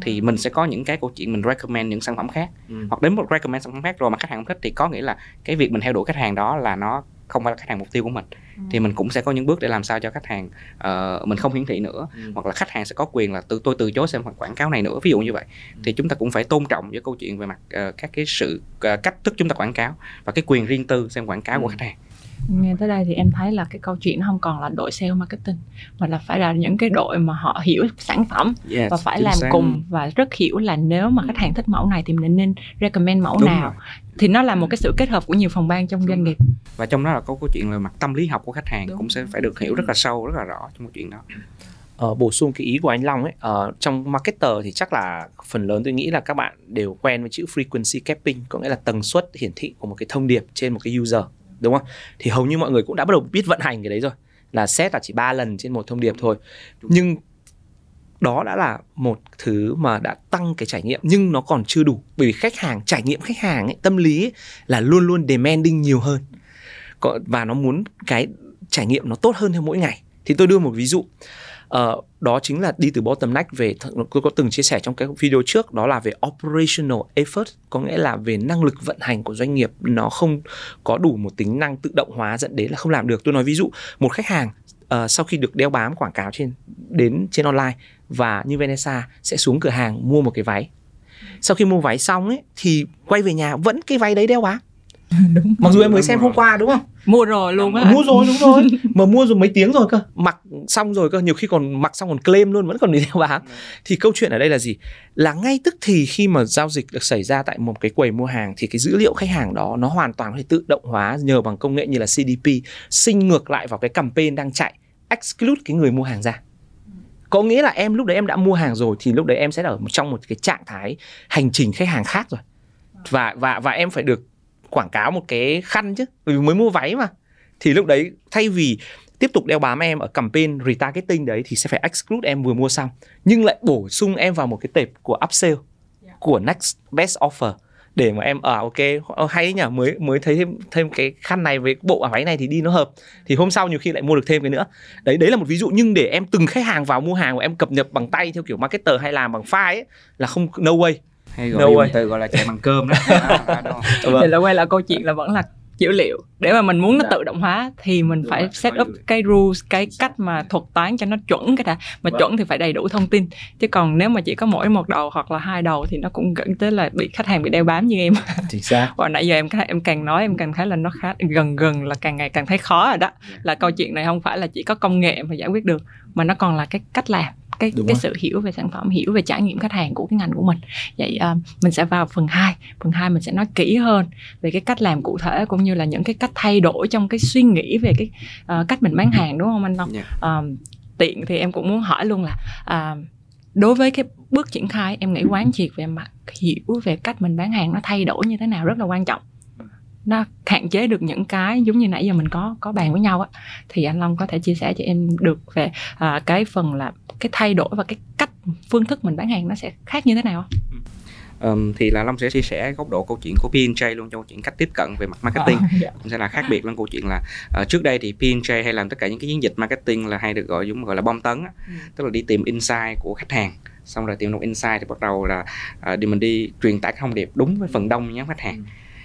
thì mình sẽ có những cái câu chuyện mình recommend những sản phẩm khác. Ừ. hoặc đến một recommend sản phẩm khác rồi mà khách hàng không thích thì có nghĩa là cái việc mình theo đuổi khách hàng đó là nó không phải là khách hàng mục tiêu của mình. Thì mình cũng sẽ có những bước để làm sao cho khách hàng ờ, mình không hiển thị nữa. Ừ. hoặc là khách hàng sẽ có quyền là từ tôi từ chối xem quảng cáo này nữa ví dụ như vậy. Thì chúng ta cũng phải tôn trọng với câu chuyện về mặt ờ, các cái sự ờ, cách thức chúng ta quảng cáo và cái quyền riêng tư xem quảng cáo của Ừ. khách hàng nghe tới đây thì em thấy là cái câu chuyện nó không còn là đội sale marketing mà là phải là những cái đội mà họ hiểu sản phẩm yes, và phải làm xác. cùng và rất hiểu là nếu mà khách hàng thích mẫu này thì mình nên recommend mẫu Đúng nào rồi. thì nó là một cái sự kết hợp của nhiều phòng ban trong doanh nghiệp và trong đó là có câu chuyện là mặt tâm lý học của khách hàng Đúng. cũng sẽ phải được hiểu rất là sâu rất là rõ trong câu chuyện đó Ờ, bổ sung cái ý của anh Long ấy ờ, trong marketer thì chắc là phần lớn tôi nghĩ là các bạn đều quen với chữ frequency capping có nghĩa là tần suất hiển thị của một cái thông điệp trên một cái user đúng không? Thì hầu như mọi người cũng đã bắt đầu biết vận hành cái đấy rồi. Là xét là chỉ ba lần trên một thông điệp thôi. Nhưng đó đã là một thứ mà đã tăng cái trải nghiệm nhưng nó còn chưa đủ. Bởi vì khách hàng trải nghiệm khách hàng ấy, tâm lý ấy, là luôn luôn demanding nhiều hơn. Và nó muốn cái trải nghiệm nó tốt hơn theo mỗi ngày. Thì tôi đưa một ví dụ. Ờ, đó chính là đi từ bottom neck về tôi có từng chia sẻ trong cái video trước đó là về operational effort có nghĩa là về năng lực vận hành của doanh nghiệp nó không có đủ một tính năng tự động hóa dẫn đến là không làm được. Tôi nói ví dụ một khách hàng uh, sau khi được đeo bám quảng cáo trên đến trên online và như Vanessa sẽ xuống cửa hàng mua một cái váy. Sau khi mua váy xong ấy thì quay về nhà vẫn cái váy đấy đeo bám. đúng mặc dù em mới xem hôm qua đúng không? Mua rồi luôn á. mua rồi đúng rồi. Mà mua rồi mấy tiếng rồi cơ. Mặc xong rồi cơ nhiều khi còn mặc xong còn claim luôn vẫn còn đi theo bán. Thì câu chuyện ở đây là gì? Là ngay tức thì khi mà giao dịch được xảy ra tại một cái quầy mua hàng thì cái dữ liệu khách hàng đó nó hoàn toàn có thể tự động hóa nhờ bằng công nghệ như là CDP sinh ngược lại vào cái campaign đang chạy exclude cái người mua hàng ra. Có nghĩa là em lúc đấy em đã mua hàng rồi thì lúc đấy em sẽ ở trong một cái trạng thái hành trình khách hàng khác rồi. Và và và em phải được quảng cáo một cái khăn chứ. Vì mới mua váy mà. Thì lúc đấy thay vì tiếp tục đeo bám em ở campaign retargeting đấy thì sẽ phải exclude em vừa mua xong. Nhưng lại bổ sung em vào một cái tệp của upsell của next best offer để mà em ở ok ờ, hay đấy nhỉ mới mới thấy thêm thêm cái khăn này với bộ váy này thì đi nó hợp. Thì hôm sau nhiều khi lại mua được thêm cái nữa. Đấy đấy là một ví dụ nhưng để em từng khách hàng vào mua hàng và em cập nhật bằng tay theo kiểu marketer hay làm bằng file ấy là không no way hay gọi no từ gọi là chạy bằng cơm đó. À, à, đúng không? Thì là quay lại câu chuyện là vẫn là dữ liệu để mà mình muốn nó tự động hóa thì mình phải set up cái rules cái cách mà thuật toán cho nó chuẩn cái đã. Mà Vâng. chuẩn thì phải đầy đủ thông tin. Chứ còn nếu mà chỉ có mỗi một đầu hoặc là hai đầu thì nó cũng dẫn tới là bị khách hàng bị đeo bám như em. Chính xác. Và nãy giờ em em càng nói em càng thấy là nó khá gần gần là càng ngày càng thấy khó rồi đó. Dạ. là câu chuyện này không phải là chỉ có công nghệ mà giải quyết được mà nó còn là cái cách làm cái Đúng cái rồi. sự hiểu về sản phẩm hiểu về trải nghiệm khách hàng của cái ngành của mình. Vậy à, mình sẽ vào phần 2 phần 2 mình sẽ nói kỹ hơn về cái cách làm cụ thể cũng như là những cái cách thay đổi trong cái suy nghĩ về cái ờ, cách mình bán hàng đúng không anh Long Dạ. Ờ, tiện thì em cũng muốn hỏi luôn là à, đối với cái bước triển khai em nghĩ quán triệt về mặt hiểu về cách mình bán hàng nó thay đổi như thế nào rất là quan trọng nó hạn chế được những cái giống như nãy giờ mình có có bàn với nhau á thì anh Long có thể chia sẻ cho em được về à, cái phần là cái thay đổi và cái cách phương thức mình bán hàng nó sẽ khác như thế nào không? Ờm, thì là Long sẽ chia sẻ góc độ câu chuyện của P&J luôn trong câu chuyện cách tiếp cận về mặt marketing Ờ, dạ. cũng sẽ là khác biệt lên câu chuyện là ờ, trước đây thì P&J hay làm tất cả những cái chiến dịch marketing là hay được gọi giống gọi là bom tấn á. Ừ. tức là đi tìm insight của khách hàng xong rồi tìm được insight thì bắt đầu là ờ, đi mình đi truyền tải thông điệp đúng với phần đông nhóm khách hàng Ừ.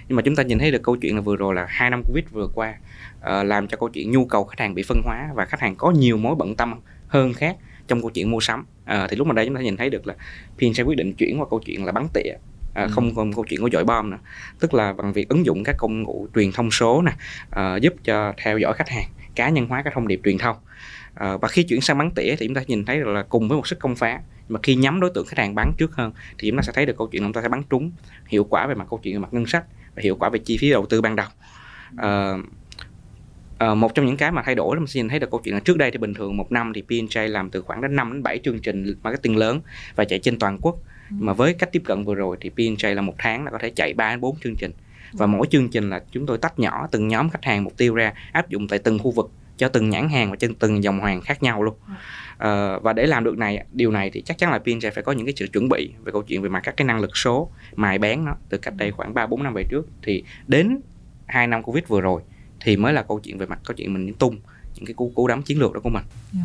nhưng mà chúng ta nhìn thấy được câu chuyện là vừa rồi là hai năm covid vừa qua ờ, làm cho câu chuyện nhu cầu khách hàng bị phân hóa và khách hàng có nhiều mối bận tâm hơn khác trong câu chuyện mua sắm. Ờ, thì lúc mà đây chúng ta nhìn thấy được là P&J quyết định chuyển qua câu chuyện là bắn tỉa. À, Ừ. không còn câu chuyện của dội bom nữa tức là bằng việc ứng dụng các công cụ truyền thông số nè ờ, giúp cho theo dõi khách hàng cá nhân hóa các thông điệp truyền thông. Ờ, và khi chuyển sang bắn tỉa thì chúng ta nhìn thấy là cùng với một sức công phá. Mà khi nhắm đối tượng khách hàng bán trước hơn thì chúng ta sẽ thấy được câu chuyện là chúng ta sẽ bắn trúng hiệu quả về mặt câu chuyện về mặt ngân sách và hiệu quả về chi phí đầu tư ban đầu. Ờ, ờ, một trong những cái mà thay đổi mình nhìn thấy được câu chuyện là trước đây thì bình thường một năm thì P&J làm từ khoảng đến 5 đến 7 chương trình marketing lớn và chạy trên toàn quốc. Mà với cách tiếp cận vừa rồi thì P&J là một tháng là có thể chạy 3 đến 4 chương trình. Và mỗi chương trình là chúng tôi tách nhỏ từng nhóm khách hàng mục tiêu ra áp dụng tại từng khu vực cho từng nhãn hàng và trên từng dòng hàng khác nhau luôn. Ờ, và để làm được này điều này thì chắc chắn là P&J phải có những cái sự chuẩn bị về câu chuyện về mặt các cái năng lực số mài bén nó từ cách đây khoảng 3 4 năm về trước. Thì đến hai năm Covid vừa rồi thì mới là câu chuyện về mặt, câu chuyện mình tung, những cái cú cú đấm chiến lược đó của mình. Dạ.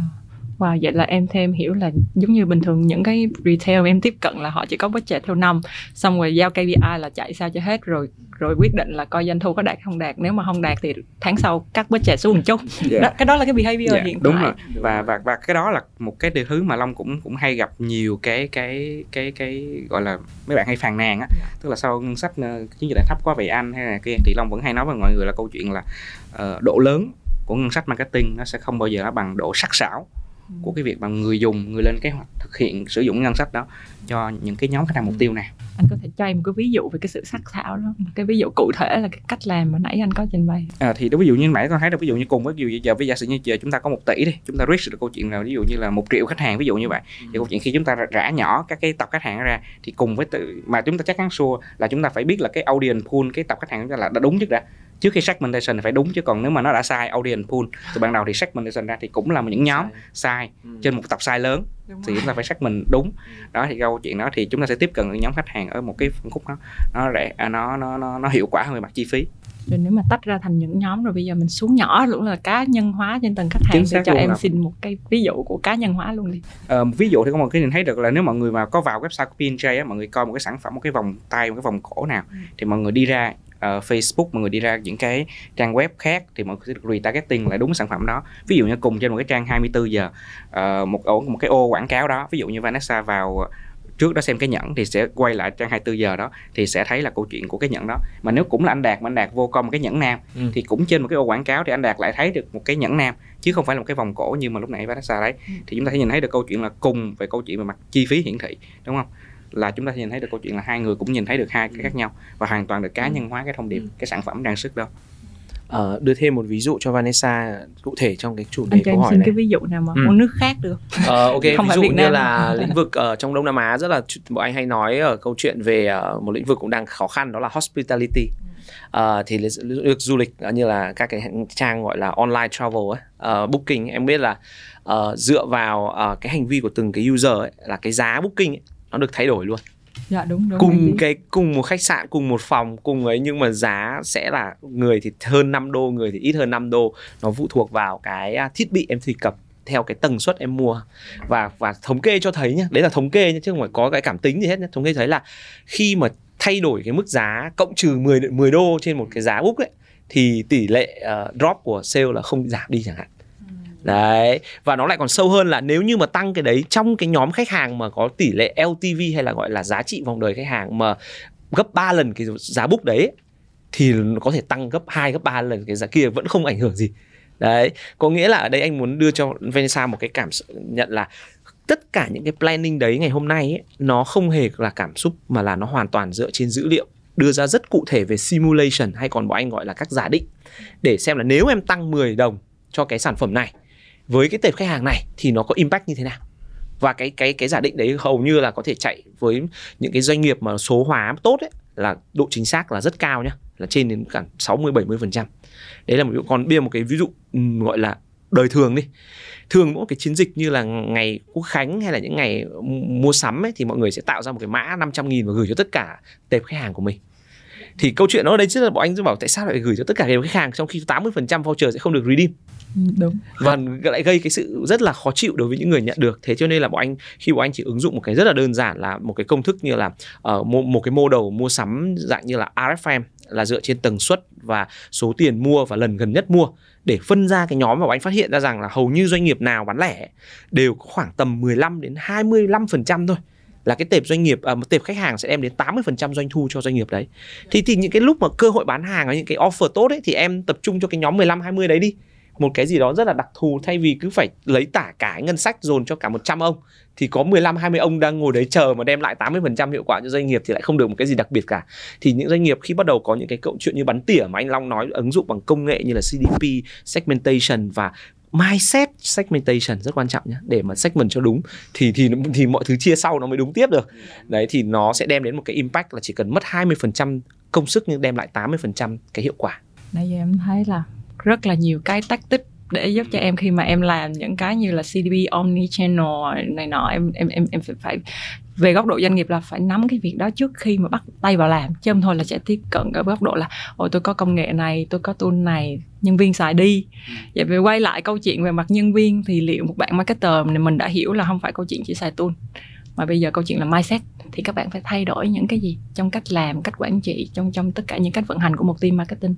Wow, vậy là em thêm hiểu là giống như bình thường những cái retail em tiếp cận là họ chỉ có budget theo năm xong rồi giao KPI là chạy sao cho hết rồi rồi quyết định là coi doanh thu có đạt không đạt. Nếu mà không đạt thì tháng sau cắt budget xuống một chút. Đó, cái đó là cái behavior Dạ, hiện đúng tại. rồi. Và và và cái đó là một cái điều thứ mà long cũng cũng hay gặp nhiều cái cái cái cái gọi là mấy bạn hay phàn nàn á. Dạ. tức là sau ngân sách ờ, chiến dịch này thấp quá vậy anh hay là kia thì long vẫn hay nói với mọi người là câu chuyện là ờ, độ lớn của ngân sách marketing nó sẽ không bao giờ nó bằng độ sắc sảo của cái việc mà người dùng người lên kế hoạch thực hiện sử dụng ngân sách đó cho những cái nhóm khách hàng mục tiêu nào anh có thể cho em một cái ví dụ về cái sự sắc sảo đó. Một cái ví dụ cụ thể là cái cách làm mà nãy anh có trình bày. À, thì đối ví dụ như nãy con thấy được ví dụ như cùng với ví dụ như giờ bây giờ sử như giờ chúng ta có một tỷ đi chúng ta reach được câu chuyện là ví dụ như là một triệu khách hàng ví dụ như vậy. Thì câu chuyện khi chúng ta rã- nhỏ các cái tập khách hàng ra thì cùng với tự, mà chúng ta chắc chắn sure là chúng ta phải biết là cái audience pool cái tập khách hàng chúng ta là đã đúng trước đã. Trước khi segmentation thì phải đúng chứ còn nếu mà nó đã sai audience pool từ ban đầu thì segmentation ra thì cũng là những nhóm sai. trên một tập size lớn thì chúng ta phải xác mình đúng. Đó thì câu chuyện đó thì chúng ta sẽ tiếp cận được nhóm khách hàng ở một cái phân khúc nó nó rẻ à, nó nó nó nó hiệu quả hơn về mặt chi phí. Rồi nếu mà tách ra thành những nhóm rồi bây giờ mình xuống nhỏ luôn là cá nhân hóa trên từng khách hàng thì cho em ạ. xin một cái ví dụ của cá nhân hóa luôn đi. Ờ, ví dụ thì có một cái nhìn thấy được là nếu mọi người mà có vào website của P&J á, mọi người coi một cái sản phẩm một cái vòng tay một cái vòng cổ nào Ừ. thì mọi người đi ra ờ, Facebook mọi người đi ra những cái trang web khác thì mọi người sẽ được retargeting lại đúng sản phẩm đó. Ví dụ như cùng trên một cái trang 24 giờ ờ, một ổ một cái ô quảng cáo đó. Ví dụ như Vanessa vào trước đó xem cái nhẫn thì sẽ quay lại trang 24 giờ đó thì sẽ thấy là câu chuyện của cái nhẫn đó. Mà nếu cũng là anh đạt mà anh đạt vô một cái nhẫn nam Ừ. thì cũng trên một cái ô quảng cáo thì anh đạt lại thấy được một cái nhẫn nam chứ không phải là một cái vòng cổ như mà lúc nãy Vanessa đấy Ừ. thì chúng ta sẽ nhìn thấy được câu chuyện là cùng về câu chuyện về mặt chi phí hiển thị đúng không là chúng ta sẽ nhìn thấy được câu chuyện là hai người cũng nhìn thấy được hai cái khác nhau và hoàn toàn được cá nhân hóa cái thông điệp Ừ. cái sản phẩm trang sức đó Ờ, đưa thêm một ví dụ cho Vanessa cụ thể trong cái chủ anh đề cho câu em hỏi xin này. cái ví dụ nào mà Ừ. một nước khác được? Ờ, ok Không ví dụ Việt như Nam. là lĩnh vực ở trong Đông Nam Á rất là bọn anh hay nói ở câu chuyện về ờ, một lĩnh vực cũng đang khó khăn đó là hospitality. Ờ, thì lĩnh vực du lịch ờ, như là các cái trang gọi là online travel ấy, ờ, booking em biết là ờ, dựa vào ờ, cái hành vi của từng cái user ấy, là cái giá booking ấy, nó được thay đổi luôn. Dạ đúng đúng. Cùng cái cùng một khách sạn cùng một phòng cùng ấy nhưng mà giá sẽ là người thì hơn 5 đô người thì ít hơn 5 đô. Nó phụ thuộc vào cái à, thiết bị em truy cập theo cái tần suất em mua. Và và thống kê cho thấy nhá đấy là thống kê nhá chứ không phải có cái cảm tính gì hết nhá. Thống kê thấy là khi mà thay đổi cái mức giá cộng trừ 10 10 đô trên một cái giá book ấy thì tỷ lệ uh, drop của sale là không giảm đi chẳng hạn đấy và nó lại còn sâu hơn là nếu như mà tăng cái đấy trong cái nhóm khách hàng mà có tỷ lệ LTV hay là gọi là giá trị vòng đời khách hàng mà gấp 3 lần cái giá book đấy thì nó có thể tăng gấp 2 gấp 3 lần cái giá kia vẫn không ảnh hưởng gì. Đấy có nghĩa là ở đây anh muốn đưa cho Vanessa một cái cảm nhận là tất cả những cái planning đấy ngày hôm nay ấy, nó không hề là cảm xúc mà là nó hoàn toàn dựa trên dữ liệu đưa ra rất cụ thể về simulation hay còn bọn anh gọi là các giả định để xem là nếu em tăng 10 đồng cho cái sản phẩm này với cái tệp khách hàng này thì nó có impact như thế nào? Và cái cái cái giả định đấy hầu như là có thể chạy với những cái doanh nghiệp mà số hóa tốt ấy, là độ chính xác là rất cao nhá, là trên đến cả 60 70 phần trăm. Đấy là một còn bây giờ một cái ví dụ ừ, gọi là đời thường đi. Thường mỗi cái chiến dịch như là ngày quốc khánh hay là những ngày mua sắm ấy, thì mọi người sẽ tạo ra một cái mã 500 nghìn và gửi cho tất cả tệp khách hàng của mình. Thì câu chuyện đó ở đây chứ là bọn anh sẽ bảo tại sao lại gửi cho tất cả đều khách hàng trong khi 80% voucher sẽ không được redeem? Đúng và lại gây cái sự rất là khó chịu đối với những người nhận được thế cho nên là bọn anh khi bọn anh chỉ ứng dụng một cái rất là đơn giản là một cái công thức như là ờ, uh, một, một cái mô đầu mua sắm dạng như là RFM là dựa trên tần suất và số tiền mua và lần gần nhất mua để phân ra cái nhóm mà bọn anh phát hiện ra rằng là hầu như doanh nghiệp nào bán lẻ đều có khoảng tầm 15 đến 25% thôi là cái tệp doanh nghiệp à, một tệp khách hàng sẽ đem đến 80% doanh thu cho doanh nghiệp đấy. Thì thì những cái lúc mà cơ hội bán hàng ở những cái offer tốt ấy thì em tập trung cho cái nhóm 15 20 đấy đi. Một cái gì đó rất là đặc thù thay vì cứ phải lấy tả cả ngân sách dồn cho cả 100 ông thì có 15 20 ông đang ngồi đấy chờ mà đem lại 80% hiệu quả cho doanh nghiệp thì lại không được một cái gì đặc biệt cả. Thì những doanh nghiệp khi bắt đầu có những cái câu chuyện như bắn tỉa mà anh Long nói ứng dụng bằng công nghệ như là CDP, segmentation và mindset segmentation rất quan trọng nhé để mà segment cho đúng thì thì thì mọi thứ chia sau nó mới đúng tiếp được đấy thì nó sẽ đem đến một cái impact là chỉ cần mất 20% công sức nhưng đem lại 80% cái hiệu quả nãy giờ em thấy là rất là nhiều cái tác tích để giúp cho em khi mà em làm những cái như là CDP omni channel này nọ em em em em phải, phải về góc độ doanh nghiệp là phải nắm cái việc đó trước khi mà bắt tay vào làm chứ không thôi là sẽ tiếp cận ở góc độ là ôi tôi có công nghệ này tôi có tool này nhân viên xài đi. Ừ. vậy về quay lại câu chuyện về mặt nhân viên thì liệu một bạn marketer này mình đã hiểu là không phải câu chuyện chỉ xài tool mà bây giờ câu chuyện là mindset thì các bạn phải thay đổi những cái gì trong cách làm cách quản trị trong trong tất cả những cách vận hành của một team marketing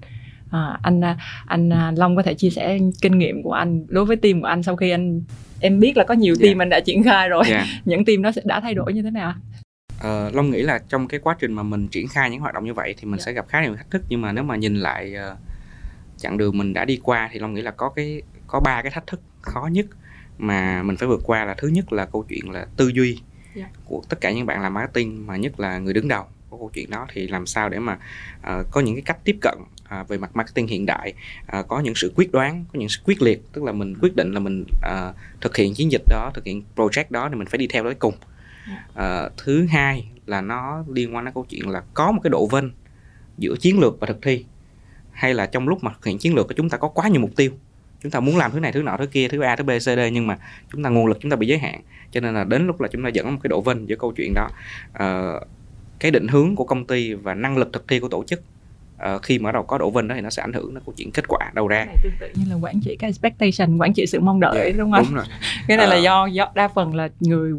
à, anh anh Long có thể chia sẻ kinh nghiệm của anh đối với team của anh sau khi anh em biết là có nhiều team yeah. Dạ. anh đã triển khai rồi yeah. Dạ. những team đó sẽ đã thay đổi như thế nào Uh, Long nghĩ là trong cái quá trình mà mình triển khai những hoạt động như vậy thì mình yeah. Dạ. sẽ gặp khá nhiều thách thức nhưng mà nếu mà nhìn lại uh, chặng đường mình đã đi qua thì Long nghĩ là có cái có ba cái thách thức khó nhất mà mình phải vượt qua là thứ nhất là câu chuyện là tư duy yeah. của tất cả những bạn làm marketing mà nhất là người đứng đầu của câu chuyện đó thì làm sao để mà uh, có những cái cách tiếp cận à, về mặt marketing hiện đại à, có những sự quyết đoán có những sự quyết liệt tức là mình quyết định là mình à, thực hiện chiến dịch đó thực hiện project đó thì mình phải đi theo tới cùng. À, thứ hai là nó liên quan đến câu chuyện là có một cái độ vân giữa chiến lược và thực thi. Hay là trong lúc mà thực hiện chiến lược của chúng ta có quá nhiều mục tiêu. Chúng ta muốn làm thứ này thứ nọ thứ kia thứ a thứ b c d nhưng mà chúng ta nguồn lực chúng ta bị giới hạn. Cho nên là đến lúc là chúng ta dẫn một cái độ vân giữa câu chuyện đó. À, cái định hướng của công ty và năng lực thực thi của tổ chức uh, khi mà đầu có độ vinh đó thì nó sẽ ảnh hưởng đến câu chuyện kết quả đầu ra này tương tự như là quản trị cái expectation quản trị sự mong đợi yeah, đúng không đúng rồi. cái này uh, là ờ. do do đa phần là người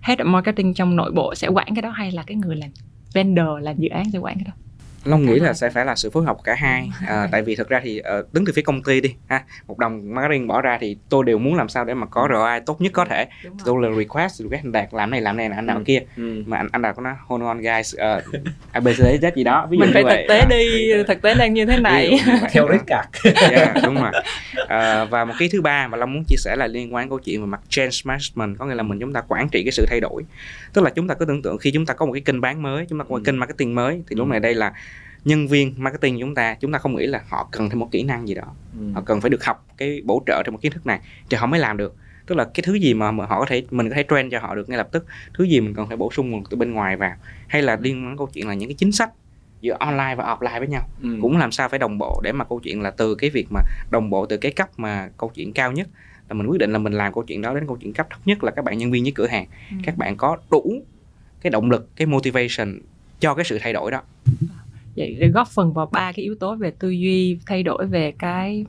head of marketing trong nội bộ sẽ quản cái đó hay là cái người làm vendor làm dự án sẽ quản cái đó Long nghĩ là sẽ phải là sự phối hợp cả hai. À, tại vì thực ra thì uh, đứng từ phía công ty đi ha một đồng marketing bỏ ra thì tôi đều muốn làm sao để mà có ROI tốt nhất có thể. Tôi là request request anh đạt làm này làm này là anh nào ừ. kia. Ừ. mà anh anh đạt có nói hold on guys uh, abcd z gì đó. Ví dụ mình phải thực tế đi thực tế đang như thế này. theo card. Yeah, đúng rồi. Uh, và một cái thứ ba mà long muốn chia sẻ là liên quan câu chuyện về mặt change management có nghĩa là mình chúng ta quản trị cái sự thay đổi. Tức là chúng ta cứ tưởng tượng khi chúng ta có một cái kênh bán mới chúng ta có một ừ. kênh marketing mới thì lúc này đây là nhân viên marketing chúng ta chúng ta không nghĩ là họ cần thêm một kỹ năng gì đó ừ. họ cần phải được học cái bổ trợ trong một kiến thức này thì họ mới làm được tức là cái thứ gì mà, mà họ có thể mình có thể train cho họ được ngay lập tức thứ gì mình cần phải bổ sung từ bên ngoài vào hay là liên quan câu chuyện là những cái chính sách giữa online và offline với nhau ừ. cũng làm sao phải đồng bộ để mà câu chuyện là từ cái việc mà đồng bộ từ cái cấp mà câu chuyện cao nhất là mình quyết định là mình làm câu chuyện đó đến câu chuyện cấp thấp nhất là các bạn nhân viên với cửa hàng ừ. các bạn có đủ cái động lực cái motivation cho cái sự thay đổi đó vậy để góp phần vào ba cái yếu tố về tư duy, thay đổi về cái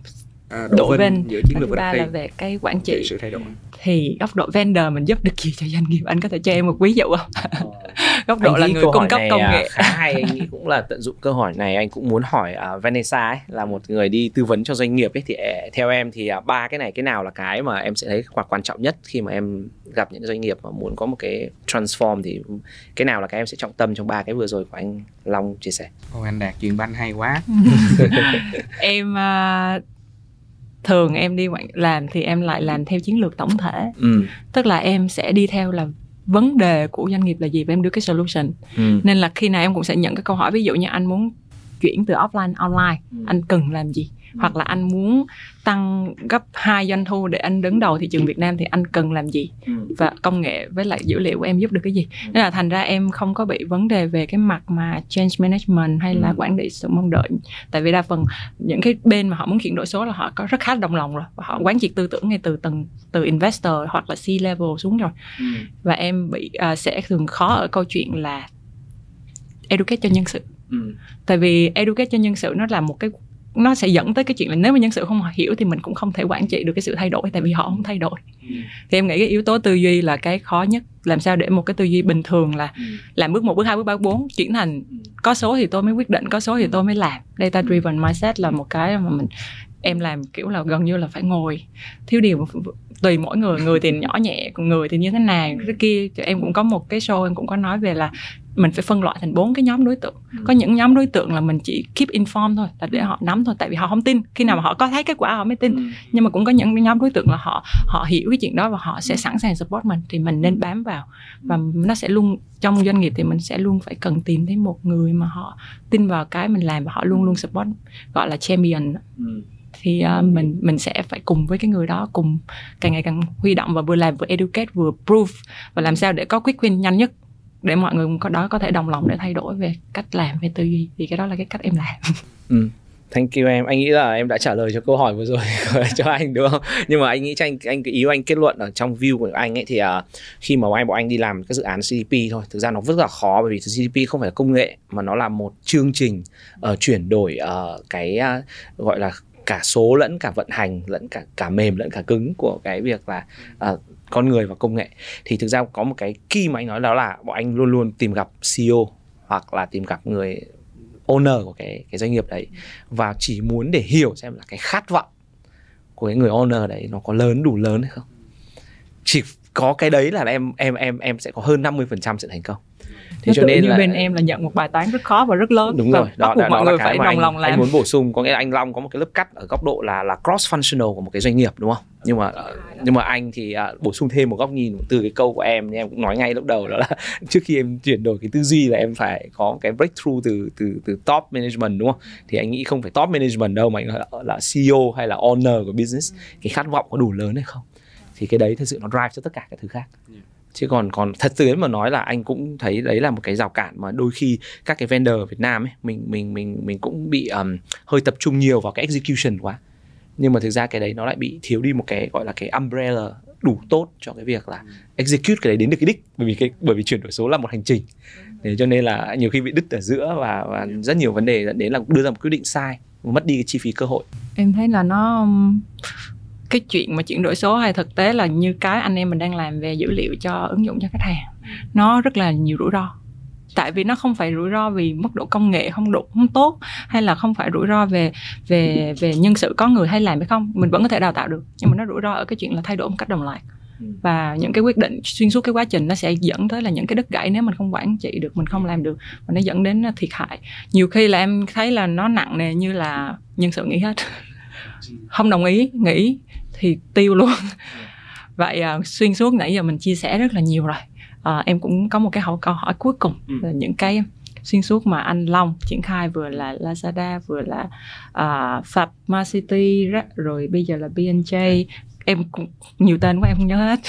à, độ, độ bên giữa chiến lược và ba là về cái quản trị. sự thay đổi. Thì góc độ vendor mình giúp được gì cho doanh nghiệp? Anh có thể cho em một ví dụ không? Góc độ Anh là người cung cấp công à, nghệ. khá hay. Anh nghĩ cũng là tận dụng cơ hội này. Anh cũng muốn hỏi uh, Vanessa ấy, là một người đi tư vấn cho doanh nghiệp ấy thì eh, theo em thì uh, ba cái này cái nào là cái mà em sẽ thấy quan quan trọng nhất khi mà em gặp những doanh nghiệp mà muốn có một cái transform thì cái nào là cái em sẽ trọng tâm trong ba cái vừa rồi của anh Long chia sẻ? Ôi anh Đạt truyền banh hay quá. Em à, thường em đi làm thì em lại làm theo chiến lược tổng thể ừ. tức là em sẽ đi theo là vấn đề của doanh nghiệp là gì và em đưa cái solution Ừ. nên là khi nào em cũng sẽ nhận cái câu hỏi ví dụ như anh muốn chuyển từ offline online Ừ. anh cần làm gì hoặc là anh muốn tăng gấp hai doanh thu để anh đứng đầu thị trường Việt Nam thì anh cần làm gì Ừ. và công nghệ với lại dữ liệu của em giúp được cái gì nên là thành ra em không có bị vấn đề về cái mặt mà change management hay là Ừ. quản lý sự mong đợi tại vì đa phần những cái bên mà họ muốn chuyển đổi số là họ có rất khá đồng lòng rồi và họ quán triệt tư tưởng ngay từ tầng từ investor hoặc là C level xuống rồi Ừ. và em bị à, sẽ thường khó ở câu chuyện là educate cho nhân sự Ừ. tại vì educate cho nhân sự nó là một cái nó sẽ dẫn tới cái chuyện là nếu mà nhân sự không hiểu thì mình cũng không thể quản trị được cái sự thay đổi tại vì họ không thay đổi Ừ. thì em nghĩ cái yếu tố tư duy là cái khó nhất làm sao để một cái tư duy bình thường là Ừ. làm bước một bước hai bước ba bước bốn chuyển thành Ừ. có số thì tôi mới quyết định có số thì tôi mới làm data driven mindset là một cái mà mình em làm kiểu là gần như là phải ngồi thiếu điều tùy mỗi người người thì nhỏ nhẹ còn người thì như thế này thế kia Thì em cũng có một cái show em cũng có nói về là mình phải phân loại thành bốn cái nhóm đối tượng. Có những nhóm đối tượng là mình chỉ keep inform thôi là để họ nắm thôi tại vì họ không tin. Khi nào mà họ có thấy kết quả họ mới tin. Ừ. nhưng mà cũng có những nhóm đối tượng là họ họ hiểu cái chuyện đó và họ sẽ sẵn sàng support mình thì mình nên bám vào. Và nó sẽ luôn trong doanh nghiệp thì mình sẽ luôn phải cần tìm thấy một người mà họ tin vào cái mình làm và họ luôn luôn support gọi là champion Ừ. thì uh, mình mình sẽ phải cùng với cái người đó cùng càng ngày càng huy động và vừa làm vừa educate vừa proof và làm sao để có quick win nhanh nhất để mọi người có đó có thể đồng lòng để thay đổi về cách làm về tư duy thì cái đó là cái cách em làm Ừ. Thank you em. Anh nghĩ là em đã trả lời cho câu hỏi vừa rồi cho anh đúng không? Nhưng mà anh nghĩ cho anh anh cái ý anh kết luận ở trong view của anh ấy thì uh, khi mà anh bọn anh đi làm các dự án CDP thôi, thực ra nó rất là khó bởi vì CDP không phải là công nghệ mà nó là một chương trình uh, chuyển đổi uh, cái uh, gọi là cả số lẫn cả vận hành lẫn cả cả mềm lẫn cả cứng của cái việc là uh, con người và công nghệ. Thì thực ra có một cái key mà anh nói đó là bọn anh luôn luôn tìm gặp CEO hoặc là tìm gặp người owner của cái cái doanh nghiệp đấy và chỉ muốn để hiểu xem là cái khát vọng của cái người owner đấy nó có lớn, đủ lớn hay không. Chỉ có cái đấy là em em em em sẽ có hơn 50% sự thành công thế cho nên như là... bên em là nhận một bài toán rất khó và rất lớn đúng rồi đó, đó, mọi đó người là phải đồng anh, lòng làm. anh muốn bổ sung có nghĩa là anh Long có một cái lớp cắt ở góc độ là là cross functional của một cái doanh nghiệp đúng không? Nhưng mà nhưng mà anh thì uh, bổ sung thêm một góc nhìn từ cái câu của em thì em cũng nói ngay lúc đầu đó là trước khi em chuyển đổi cái tư duy là em phải có cái breakthrough từ từ từ top management đúng không? Thì anh nghĩ không phải top management đâu mà anh là, là CEO hay là owner của business cái khát vọng có đủ lớn hay không? Thì cái đấy thật sự nó drive cho tất cả các thứ khác chứ còn còn thật sự mà nói là anh cũng thấy đấy là một cái rào cản mà đôi khi các cái vendor ở Việt Nam ấy mình mình mình mình cũng bị um, hơi tập trung nhiều vào cái execution quá. Nhưng mà thực ra cái đấy nó lại bị thiếu đi một cái gọi là cái umbrella đủ tốt cho cái việc là execute cái đấy đến được cái đích. Bởi vì cái bởi vì chuyển đổi số là một hành trình. Thế cho nên là nhiều khi bị đứt ở giữa và và rất nhiều vấn đề dẫn đến là đưa ra một quyết định sai mất đi cái chi phí cơ hội. Em thấy là nó cái chuyện mà chuyển đổi số hay thực tế là như cái anh em mình đang làm về dữ liệu cho ứng dụng cho khách hàng nó rất là nhiều rủi ro. Tại vì nó không phải rủi ro vì mức độ công nghệ không đủ không tốt hay là không phải rủi ro về về về nhân sự có người hay làm hay không mình vẫn có thể đào tạo được. Nhưng mà nó rủi ro ở cái chuyện là thay đổi một cách đồng loạt. Và những cái quyết định xuyên suốt cái quá trình nó sẽ dẫn tới là những cái đứt gãy nếu mình không quản trị được mình không làm được. Và nó dẫn đến thiệt hại. Nhiều khi là em thấy là nó nặng nề như là nhân sự nghỉ hết. Không đồng ý nghỉ thì tiêu luôn. Vậy uh, xuyên suốt nãy giờ mình chia sẻ rất là nhiều rồi. Uh, em cũng có một cái hỏi câu hỏi cuối cùng Ừ. là những cái xuyên suốt mà anh Long triển khai vừa là Lazada vừa là uh, Pharmacity rồi bây giờ là B&J em cũng nhiều tên quá em không nhớ hết.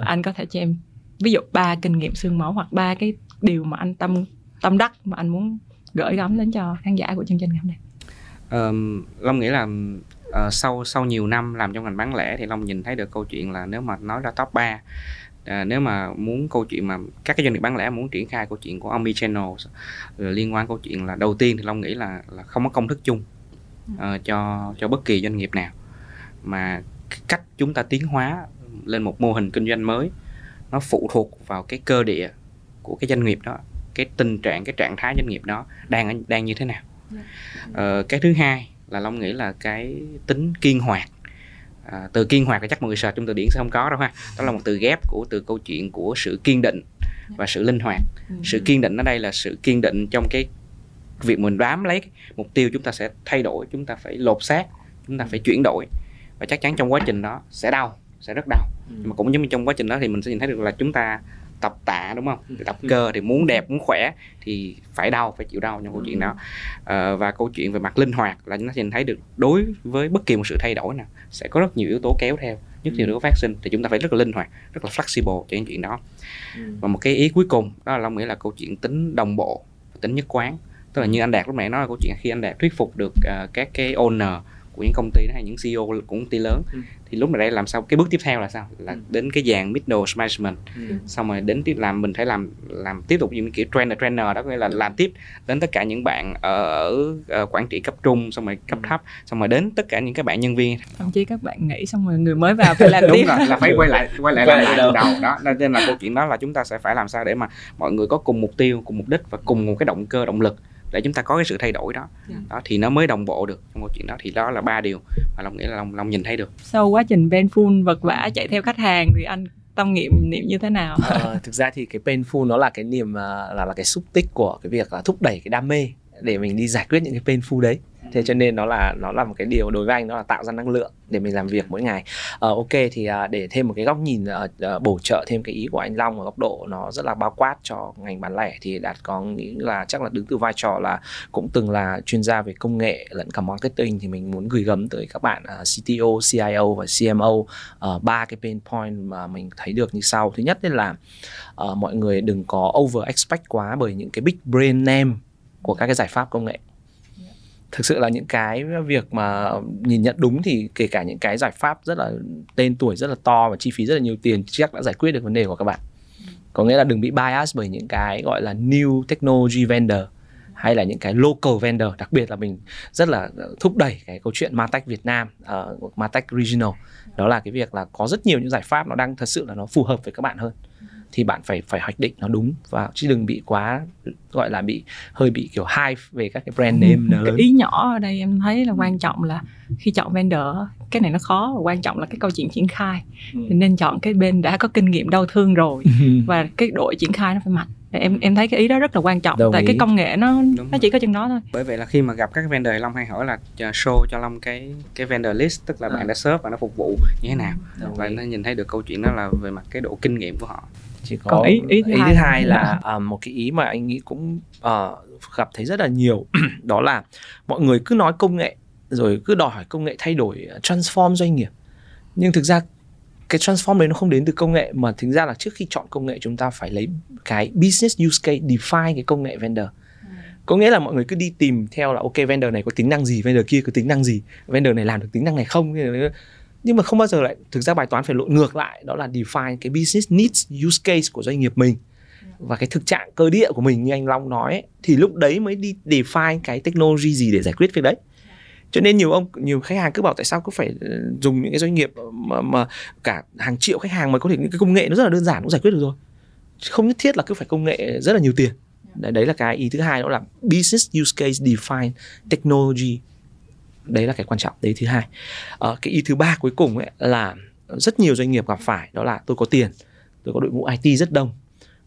Anh có thể cho em ví dụ ba kinh nghiệm xương máu hoặc ba cái điều mà anh tâm tâm đắc mà anh muốn gửi gắm đến cho khán giả của chương trình ngày hôm nay. Ờm, Long nghĩ là ờ, sau sau nhiều năm làm trong ngành bán lẻ thì Long nhìn thấy được câu chuyện là nếu mà nói ra top 3 à, nếu mà muốn câu chuyện mà các cái doanh nghiệp bán lẻ muốn triển khai câu chuyện của omni channel liên quan câu chuyện là đầu tiên thì Long nghĩ là là không có công thức chung ờ, cho cho bất kỳ doanh nghiệp nào. Mà cách chúng ta tiến hóa lên một mô hình kinh doanh mới nó phụ thuộc vào cái cơ địa của cái doanh nghiệp đó cái tình trạng cái trạng thái doanh nghiệp đó đang đang như thế nào. Ờ, cái thứ hai là long nghĩ là cái tính kiên hoạt. À, từ kiên hoạt thì chắc mọi người search trong từ điển sẽ không có đâu ha. Đó là một từ ghép của từ câu chuyện của sự kiên định và sự linh hoạt. Ừ. sự kiên định ở đây là sự kiên định trong cái việc mình bám lấy mục tiêu chúng ta sẽ thay đổi chúng ta phải lột xác chúng ta phải chuyển đổi. Và chắc chắn trong quá trình đó sẽ đau sẽ rất đau. Nhưng mà cũng giống như trong quá trình đó thì mình sẽ nhìn thấy được là chúng ta tập tạ đúng không? Thì tập cơ thì muốn đẹp muốn khỏe thì phải đau phải chịu đau trong câu chuyện đó. Ờ, và câu chuyện về mặt linh hoạt là chúng ta nhìn thấy được đối với bất kỳ một sự thay đổi nào sẽ có rất nhiều yếu tố kéo theo nhất nhiều yếu tố phát sinh thì chúng ta phải rất là linh hoạt rất là flexible cho những chuyện đó. Và một cái ý cuối cùng đó là long nghĩ là câu chuyện tính đồng bộ tính nhất quán. Tức là như anh đạt lúc nãy nói là câu chuyện khi anh đạt thuyết phục được ờ, các cái owner của những công ty đó hay những CEO của công ty lớn. Ừ. thì lúc này đây làm sao cái bước tiếp theo là sao? Là Ừ. đến cái dàn middle management. Xong rồi đến tiếp làm mình phải làm làm tiếp tục những kiểu trainer trainer đó có nghĩa là làm tiếp đến tất cả những bạn ở, ở quản trị cấp trung xong rồi cấp Ừ. thấp xong rồi đến tất cả những cái bạn nhân viên. Thậm chí các bạn nghĩ xong rồi người mới vào phải làm đúng tiếp. rồi là phải quay lại quay lại Quay làm lại từ đầu. Đó Nên- nên là câu chuyện đó là chúng ta sẽ phải làm sao để mà mọi người có cùng mục tiêu cùng mục đích và cùng một cái động cơ động lực để chúng ta có cái sự thay đổi đó. Dạ. đó thì nó mới đồng bộ được trong câu chuyện đó. Thì đó là ba điều mà long nghĩ là long long nhìn thấy được. Sau quá trình painful vật vã chạy theo khách hàng thì anh tâm nghiệm niệm như thế nào? Ờ, thực ra thì cái painful nó là cái niềm ờ, là là cái xúc tích của cái việc là thúc đẩy cái đam mê để mình đi giải quyết những cái painful đấy thế cho nên nó là nó là một cái điều đối với anh nó là tạo ra năng lượng để mình làm việc mỗi ngày. Uh, ok thì uh, để thêm một cái góc nhìn uh, uh, bổ trợ thêm cái ý của anh Long ở góc độ nó rất là bao quát cho ngành bán lẻ thì đạt có nghĩ là chắc là đứng từ vai trò là cũng từng là chuyên gia về công nghệ lẫn cả marketing thì mình muốn gửi gắm tới các bạn à, uh, CTO, CIO và CMO ờ, ba cái pain point mà mình thấy được như sau. Thứ nhất đấy là uh, mọi người đừng có over expect quá bởi những cái big brand name của các cái giải pháp công nghệ thực sự là những cái việc mà nhìn nhận đúng thì kể cả những cái giải pháp rất là tên tuổi rất là to và chi phí rất là nhiều tiền chắc đã giải quyết được vấn đề của các bạn. Có nghĩa là đừng bị bias bởi những cái gọi là new technology vendor hay là những cái local vendor. Đặc biệt là mình rất là thúc đẩy cái câu chuyện Martech Việt Nam ờ, uh, Martech Regional. Đó là cái việc là có rất nhiều những giải pháp nó đang thật sự là nó phù hợp với các bạn hơn thì bạn phải phải hoạch định nó đúng và chứ đừng bị quá gọi là bị hơi bị kiểu hype về các cái brand name cái lớn ý nhỏ ở đây em thấy là quan trọng là khi chọn vendor cái này nó khó và quan trọng là cái câu chuyện triển khai Ừ. thì nên chọn cái bên đã có kinh nghiệm đau thương rồi và cái đội triển khai nó phải mạnh em em thấy cái ý đó rất là quan trọng Đồng tại ý. cái công nghệ nó Đúng nó rồi. chỉ có chừng đó thôi bởi vậy là khi mà gặp các vendor long hay hỏi là show cho long cái cái vendor list tức là À. bạn đã serve và nó phục vụ như thế nào Đồng và ý. nó nhìn thấy được câu chuyện đó là về mặt cái độ kinh nghiệm của họ chỉ có Còn ý- ý thứ hai là hai là à, một cái ý mà anh nghĩ cũng ờ, gặp thấy rất là nhiều. Đó là mọi người cứ nói công nghệ rồi cứ đòi hỏi công nghệ thay đổi uh, transform doanh nghiệp. Nhưng thực ra cái transform đấy nó không đến từ công nghệ mà thực ra là trước khi chọn công nghệ chúng ta phải lấy cái business use case define cái công nghệ vendor. Có nghĩa là mọi người cứ đi tìm theo là ok vendor này có tính năng gì vendor kia có tính năng gì vendor này làm được tính năng này không nhưng mà không bao giờ lại thực ra bài toán phải lộn ngược lại đó là define cái business needs use case của doanh nghiệp mình và cái thực trạng cơ địa của mình như anh Long nói ấy, thì lúc đấy mới đi define cái technology gì để giải quyết việc đấy. Cho nên nhiều ông nhiều khách hàng cứ bảo tại sao cứ phải ừ, dùng những cái doanh nghiệp mà, mà cả hàng triệu khách hàng mà có thể những cái công nghệ nó rất là đơn giản cũng giải quyết được rồi. Không nhất thiết là cứ phải công nghệ rất là nhiều tiền. Đấy, đấy là cái ý thứ hai đó là business use case define technology đấy là cái quan trọng đấy thứ hai. Ờ, cái ý thứ ba cuối cùng ấy là rất nhiều doanh nghiệp gặp phải đó là tôi có tiền tôi có đội ngũ IT rất đông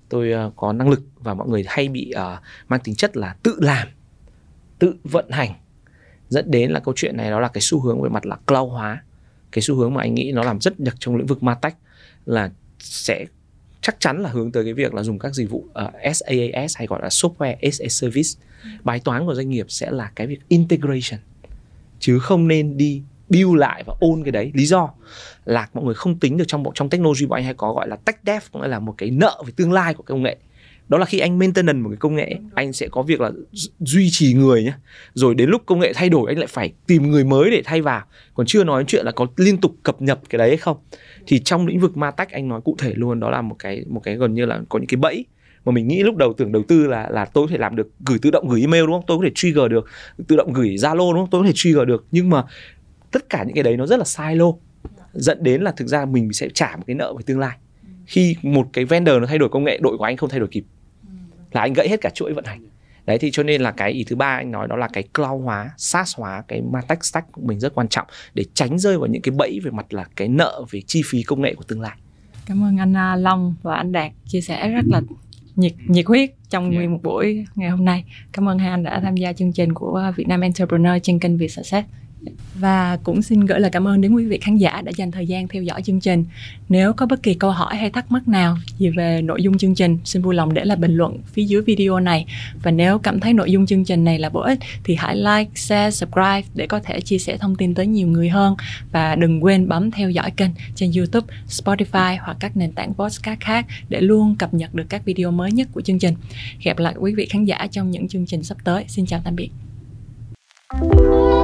tôi ờ, có năng lực và mọi người hay bị ờ, mang tính chất là tự làm tự vận hành. Dẫn đến là câu chuyện này đó là cái xu hướng về mặt là cloud hóa. Cái xu hướng mà anh nghĩ nó làm rất đặc trong lĩnh vực martech là sẽ chắc chắn là hướng tới cái việc là dùng các dịch vụ uh, SaaS hay gọi là software as a service. Bài toán của doanh nghiệp sẽ là cái việc integration chứ không nên đi build lại và ôn cái đấy. Lý do là mọi người không tính được trong trong technology bọn anh hay có gọi là tech debt cũng là một cái nợ về tương lai của công nghệ. Đó là khi anh maintenance một cái công nghệ, anh sẽ có việc là duy trì người nhé rồi đến lúc công nghệ thay đổi, anh lại phải tìm người mới để thay vào. Còn chưa nói chuyện là có liên tục cập nhật cái đấy hay không. Thì trong lĩnh vực ma tách anh nói cụ thể luôn, đó là một cái một cái gần như là có những cái bẫy mà mình nghĩ lúc đầu tưởng đầu tư là là tôi có thể làm được gửi tự động gửi email, đúng không? Tôi có thể trigger được, tự động gửi zalo, đúng không? Tôi có thể trigger được. Nhưng mà tất cả những cái đấy nó rất là silo. Dẫn đến là thực ra mình sẽ trả một cái nợ về tương lai. Khi một cái vendor nó thay đổi công nghệ, đội của anh không thay đổi kịp. Là anh gãy hết cả chuỗi vận hành. Đấy, thì cho nên là cái ý thứ ba anh nói đó là cái cloud hóa, SaaS hóa cái Martech stack của mình rất quan trọng để tránh rơi vào những cái bẫy về mặt là cái nợ về chi phí công nghệ của tương lai. Cảm ơn anh à, Long và anh Đạt chia sẻ rất là nhiệt nhiệt huyết trong yeah. Dạ. nguyên một buổi ngày hôm nay cảm ơn hai anh đã tham gia chương trình của Việt Nam Entrepreneur trên kênh Việt Success và cũng xin gửi lời cảm ơn đến quý vị khán giả đã dành thời gian theo dõi chương trình. Nếu có bất kỳ câu hỏi hay thắc mắc nào gì về nội dung chương trình, xin vui lòng để lại bình luận phía dưới video này. Và nếu cảm thấy nội dung chương trình này là bổ ích thì hãy like, share, subscribe để có thể chia sẻ thông tin tới nhiều người hơn. Và đừng quên bấm theo dõi kênh trên YouTube, Spotify hoặc các nền tảng podcast khác để luôn cập nhật được các video mới nhất của chương trình. Hẹn gặp lại quý vị khán giả trong những chương trình sắp tới. Xin chào tạm biệt. thank you